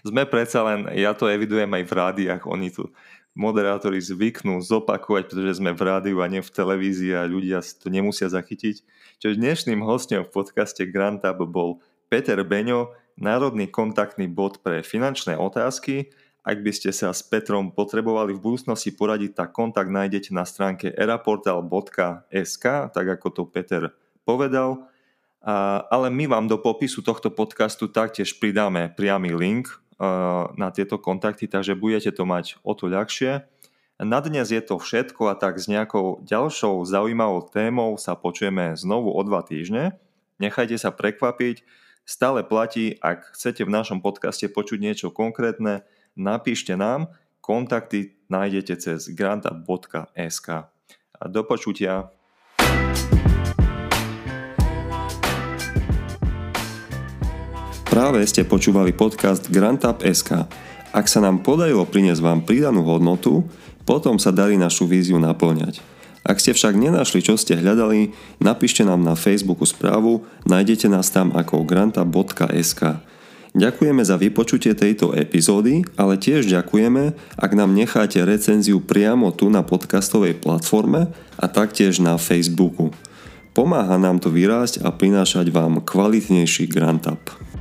sme predsa len, ja to evidujem aj v rádiách, oni tu moderátori zvyknú zopakovať, pretože sme v rádiu a nie v televízii a ľudia to nemusia zachytiť. Čiže dnešným hostom v podcaste Grant Up bol Peter Beňo, národný kontaktný bod pre finančné otázky. Ak by ste sa s Petrom potrebovali v budúcnosti poradiť, tak kontakt nájdete na stránke eraportal.sk, tak ako to Peter povedal. A, ale my vám do popisu tohto podcastu taktiež pridáme priamy link na tieto kontakty, takže budete to mať o to ľahšie. Na dnes je to všetko a tak s nejakou ďalšou zaujímavou témou sa počujeme znovu o dva týždne. Nechajte sa prekvapiť, stále platí, ak chcete v našom podcaste počuť niečo konkrétne, napíšte nám, kontakty nájdete cez granta.sk. Do počutia. Práve ste počúvali podcast SK. Ak sa nám podarilo priniesť vám pridanú hodnotu, potom sa darí našu víziu naplňať. Ak ste však nenašli, čo ste hľadali, napíšte nám na Facebooku správu, nájdete nás tam ako granta.sk. Ďakujeme za vypočutie tejto epizódy, ale tiež ďakujeme, ak nám necháte recenziu priamo tu na podcastovej platforme a taktiež na Facebooku. Pomáha nám to vyrásť a prinášať vám kvalitnejší Grant Up.